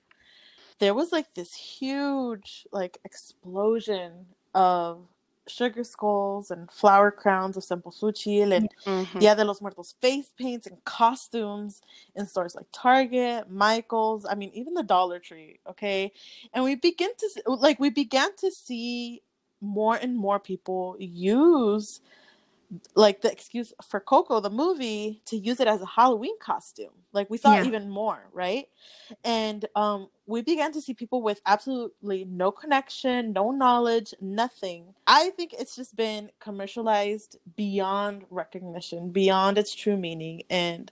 there was like this huge like explosion of sugar skulls and flower crowns of Cempasúchil and Mhm. Dia de los Muertos face paints and costumes in stores like Target, Michaels, I mean even the Dollar Tree, okay? And we begin to like we began to see more and more people use like the excuse for Coco the movie to use it as a Halloween costume. Like we saw Yeah. even more, right? And um we began to see people with absolutely no connection, no knowledge, nothing. I think it's just been commercialized beyond recognition, beyond its true meaning and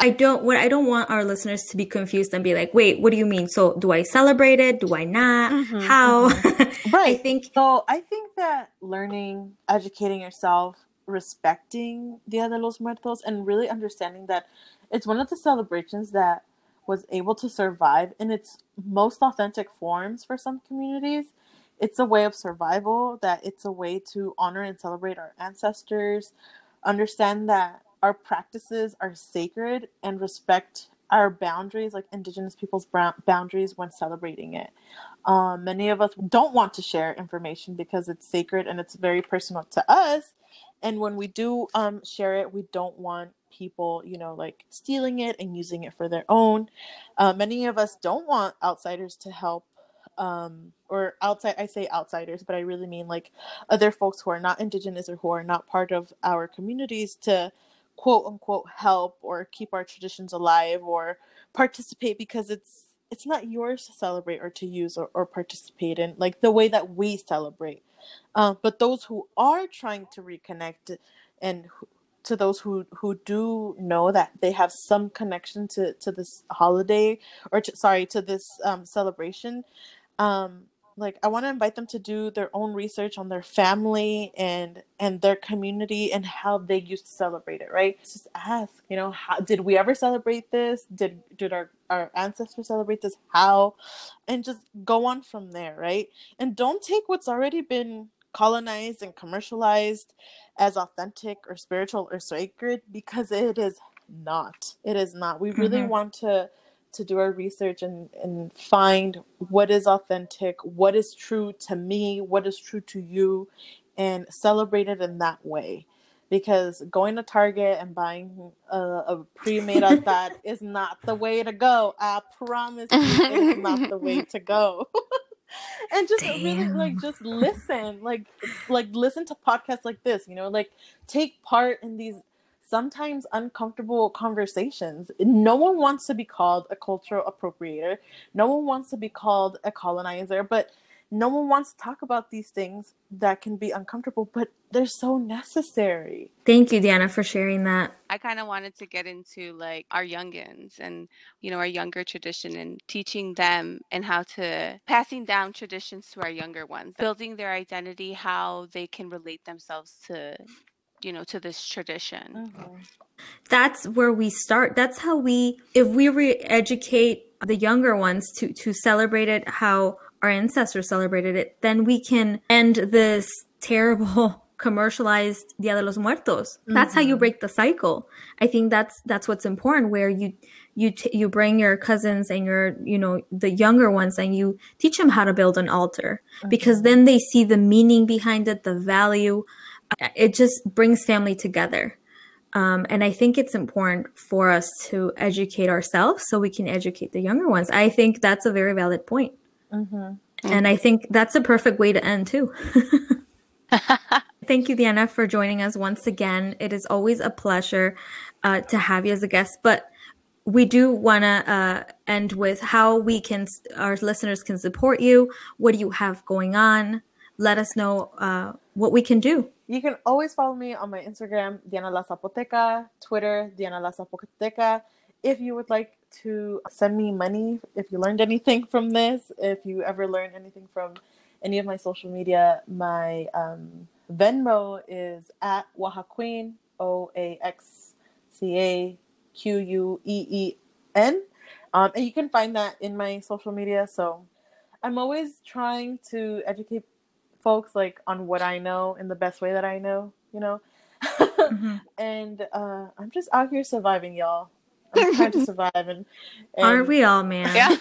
I don't what I don't want our listeners to be confused and be like, wait, what do you mean? So do I celebrate it? Do I not? Mhm, How? I Right. think So I think that learning, educating yourself, respecting Dia de los Muertos, and really understanding that it's one of the celebrations that was able to survive in its most authentic forms for some communities. It's a way of survival, that it's a way to honor and celebrate our ancestors, understand that our practices are sacred, and respect our boundaries, like Indigenous people's boundaries, when celebrating it. Um, many of us don't want to share information because it's sacred and it's very personal to us. And when we do um, share it, we don't want people, you know, like stealing it and using it for their own. Uh, many of us don't want outsiders to help, um, or outside, I say outsiders, but I really mean like other folks who are not indigenous or who are not part of our communities to quote unquote help or keep our traditions alive or participate because it's it's not yours to celebrate or to use or, or participate in like the way that we celebrate uh, but those who are trying to reconnect and to those who who do know that they have some connection to to this holiday or to, sorry to this um, celebration um like i want to invite them to do their own research on their family and and their community and how they used to celebrate it right? Just ask you know how did we ever celebrate this? Did did our our ancestors celebrate this? How? And just go on from there right? And don't take what's already been colonized and commercialized as authentic or spiritual or sacred because it is not. It is not. We really Mhm. want to to do our research and and find what is authentic what is true to me what is true to you and celebrate it in that way because going to Target and buying a, a pre-made altar is not the way to go. I promise you, it's not the way to go. and just Damn. really like just listen, like like listen to podcasts like this. You know, like take part in these sometimes uncomfortable conversations. No one wants to be called a cultural appropriator. No one wants to be called a colonizer, but no one wants to talk about these things that can be uncomfortable, but they're so necessary. Thank you, Diana, for sharing that. I kind of wanted to get into like our youngins and, you know, our younger tradition and teaching them and how to passing down traditions to our younger ones, building their identity, how they can relate themselves to, you know, to this tradition. Mm-hmm. That's where we start. That's how we, if we re-educate the younger ones to to celebrate it how our ancestors celebrated it, then we can end this terrible commercialized Dia de los Muertos. That's mm-hmm. how you mm-hmm. break the cycle. I think that's that's what's important where you you t- you bring your cousins and your you know the younger ones and you teach them how to build an altar mm-hmm. because then they see the meaning behind it, the value. It just brings family together. Um, and I think it's important for us to educate ourselves so we can educate the younger ones. I think that's a very valid point. Mm-hmm. And I think that's a perfect way to end too. Thank you, Diana, for joining us once again. It is always a pleasure uh, to have you as a guest. But we do want to uh, end with how we can, our listeners can support you. What do you have going on? Let us know uh, what we can do. You can always follow me on my Instagram, Diana La Zapoteca, Twitter, Diana La Zapoteca. If you would like to send me money if you learned anything from this, if you ever learned anything from any of my social media. My um, Venmo is at Oaxaqueen, O A X C A Q U E E N. Um, and you can find that in my social media. So I'm always trying to educate folks like on what I know in the best way that I know, you know. mm-hmm. And uh, I'm just out here surviving, y'all. I'm trying to survive and, and aren't we all, man? Yeah.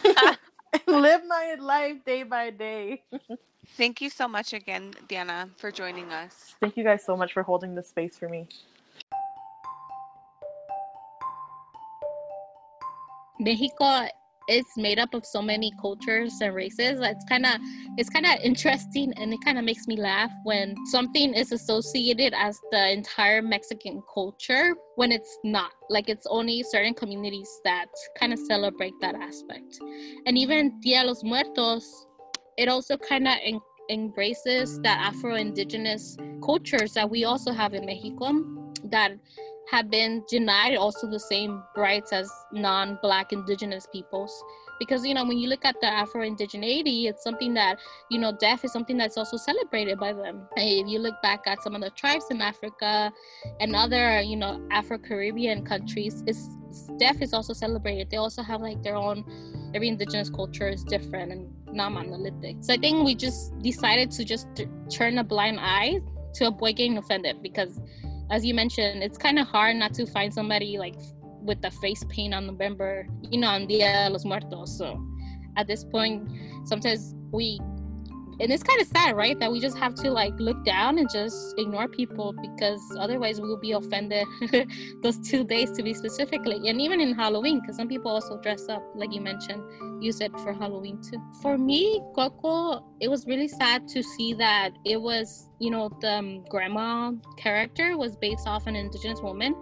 live my life day by day. Thank you so much again, Diana, for joining us. Thank you guys so much for holding the space for me. Mexico it's made up of so many cultures and races it's kind of it's kind of interesting and it kind of makes me laugh when something is associated as the entire mexican culture when it's not. Like it's only certain communities that kind of celebrate that aspect. And even dia los muertos it also kind of embraces that afro-indigenous cultures that we also have in mexico that have been denied also the same rights as non-black indigenous peoples. Because you know when you look at the afro-indigeneity it's something that you know death is something that's also celebrated by them. If you look back at some of the tribes in africa and other you know afro-caribbean countries it's death is also celebrated. They also have like their own every indigenous culture is different and not monolithic so i think we just decided to just turn a blind eye to avoid getting offended because as you mentioned, it's kind of hard not to find somebody like with the face paint on November, you know, on Dia de los Muertos. So at this point, sometimes we and it's kind of sad right that we just have to like look down and just ignore people because otherwise we'll be offended those two days to be specifically and even in halloween because some people also dress up like you mentioned use it for halloween too. For me coco it was really sad to see that it was you know the um, grandma character was based off an indigenous woman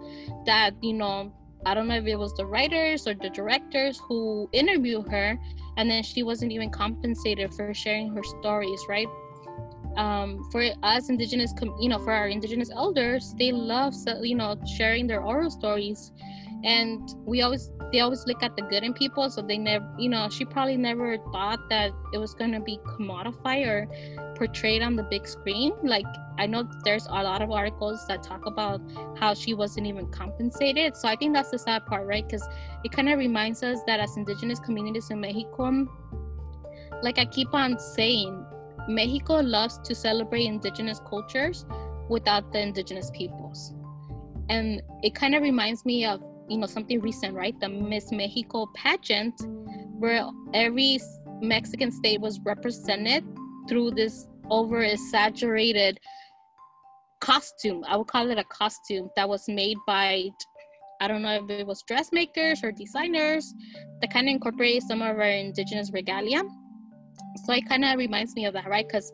that you know I don't know if it was the writers or the directors who interviewed her, and then she wasn't even compensated for sharing her stories, right? Um, for us indigenous, you know, for our indigenous elders, they love, you know, sharing their oral stories, and we always they always look at the good in people so they never you know she probably never thought that it was going to be commodified or portrayed on the big screen. Like i know there's a lot of articles that talk about how she wasn't even compensated. So i think that's the sad part right? Because it kind of reminds us that as indigenous communities in mexico like i keep on saying mexico loves to celebrate indigenous cultures without the indigenous peoples. And it kind of reminds me of you know something recent right the miss mexico pageant where every mexican state was represented through this over exaggerated costume. I would call it a costume that was made by I don't know if it was dressmakers or designers that kind of incorporate some of our indigenous regalia. So it kind of reminds me of that, right? Because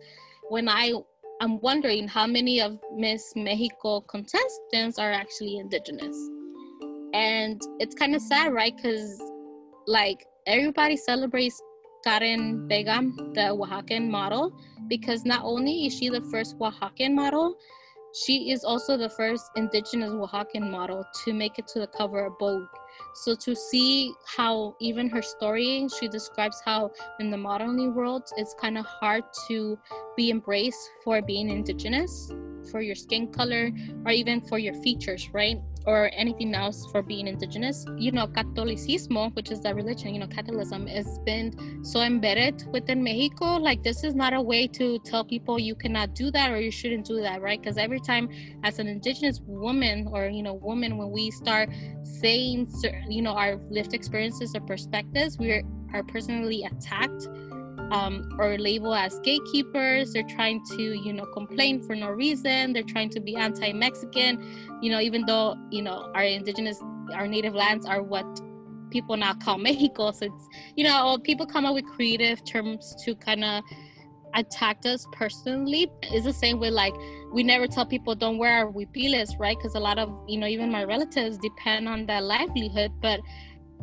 when I I'm wondering how many of Miss Mexico contestants are actually indigenous. And it's kind of sad, right? Because like everybody celebrates Karen Vega, the Oaxacan model, because not only is she the first Oaxacan model, she is also the first indigenous Oaxacan model to make it to the cover of Vogue. So to see how even her story, she describes how in the modeling world it's kind of hard to be embraced for being indigenous, for your skin color, or even for your features, right? or anything else for being indigenous. You know, Catolicismo, which is the religion, you know, Catholicism, has been so embedded within Mexico. Like, this is not a way to tell people you cannot do that or you shouldn't do that, right? Because every time, as an indigenous woman or, you know, woman, when we start saying, you know, our lived experiences or perspectives, we are personally attacked um, or labeled as gatekeepers. They're trying to, you know, complain for no reason. They're trying to be anti-Mexican, you know, even though you know our indigenous, our native lands are what people now call Mexico. So it's, you know, people come up with creative terms to kind of attack us personally. It's the same way, like we never tell people don't wear our huipiles, right? Because a lot of, you know, even my relatives depend on that livelihood, but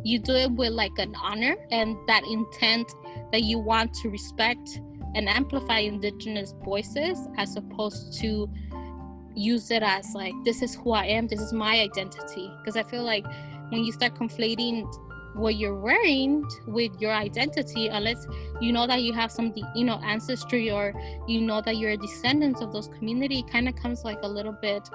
you do it with like an honor and that intent that you want to respect and amplify indigenous voices as opposed to use it as like this is who i am this is my identity. Because i feel like when you start conflating what you're wearing with your identity unless you know that you have some you know ancestry or you know that you're a descendant of those community it kind of comes like a little bit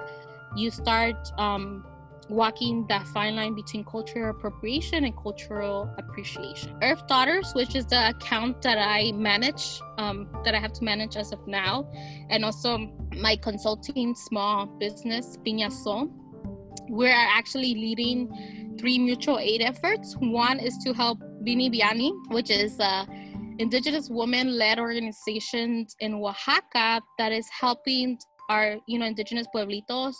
you start um walking that fine line between cultural appropriation and cultural appreciation. Earth Daughters, which is the account that I manage, um, that I have to manage as of now, and also my consulting small business, Piñazón, we're actually leading three mutual aid efforts. One is to help Bini Biani, which is a indigenous woman-led organizations in Oaxaca that is helping our, you know, indigenous pueblitos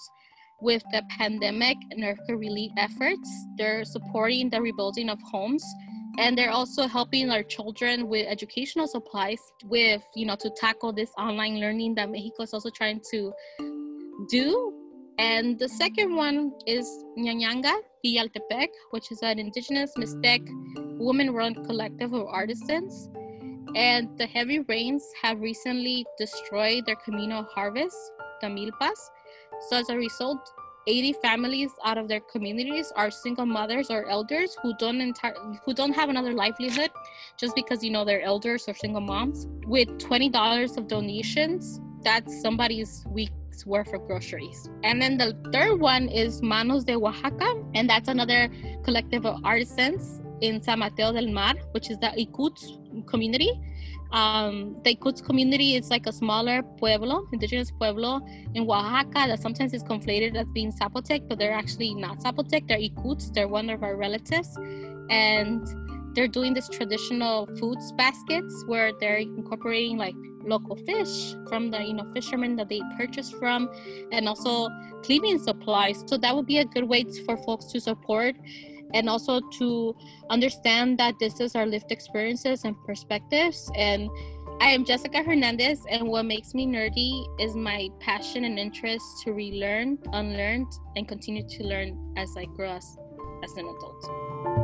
with the pandemic and earthquake relief efforts. They're supporting the rebuilding of homes and they're also helping our children with educational supplies with you know to tackle this online learning that mexico is also trying to do and the second one is Ñañanga Villaltepec, which is an indigenous Mixtec woman-run collective of artisans. And the heavy rains have recently destroyed their communal harvest, the milpas, so as a result, 80 families out of their communities are single mothers or elders who don't entire who don't have another livelihood just because you know they're elders or single moms. With $20 of donations that's somebody's week's worth of groceries. And then the third one is manos de oaxaca and that's another collective of artisans in san mateo del mar which is the Ikoots community um, the Ikoots community is like a smaller pueblo, indigenous pueblo in Oaxaca that sometimes is conflated as being Zapotec, but they're actually not Zapotec. They're Ikoots. They're one of our relatives, and they're doing this traditional foods baskets where they're incorporating like local fish from the you know fishermen that they purchase from, and also cleaning supplies. So that would be a good way for folks to support and also to understand that this is our lived experiences and perspectives. And I am Jessica Hernandez, and what makes me nerdy is my passion and interest to relearn, unlearn, and continue to learn as I grow as, as an adult.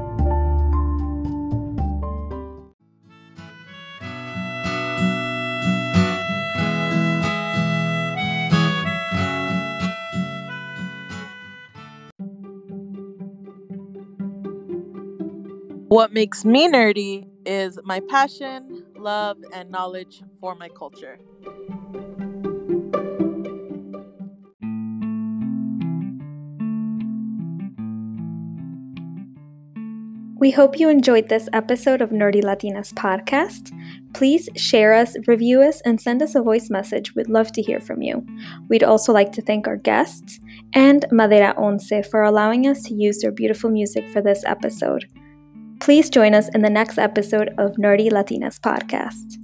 What makes me nerdy is my passion, love, and knowledge for my culture. We hope you enjoyed this episode of Nerdy Latinas podcast. Please share us, review us, and send us a voice message. We'd love to hear from you. We'd also like to thank our guests and Madera Once for allowing us to use their beautiful music for this episode. Please join us in the next episode of Nerdy Latinas podcast.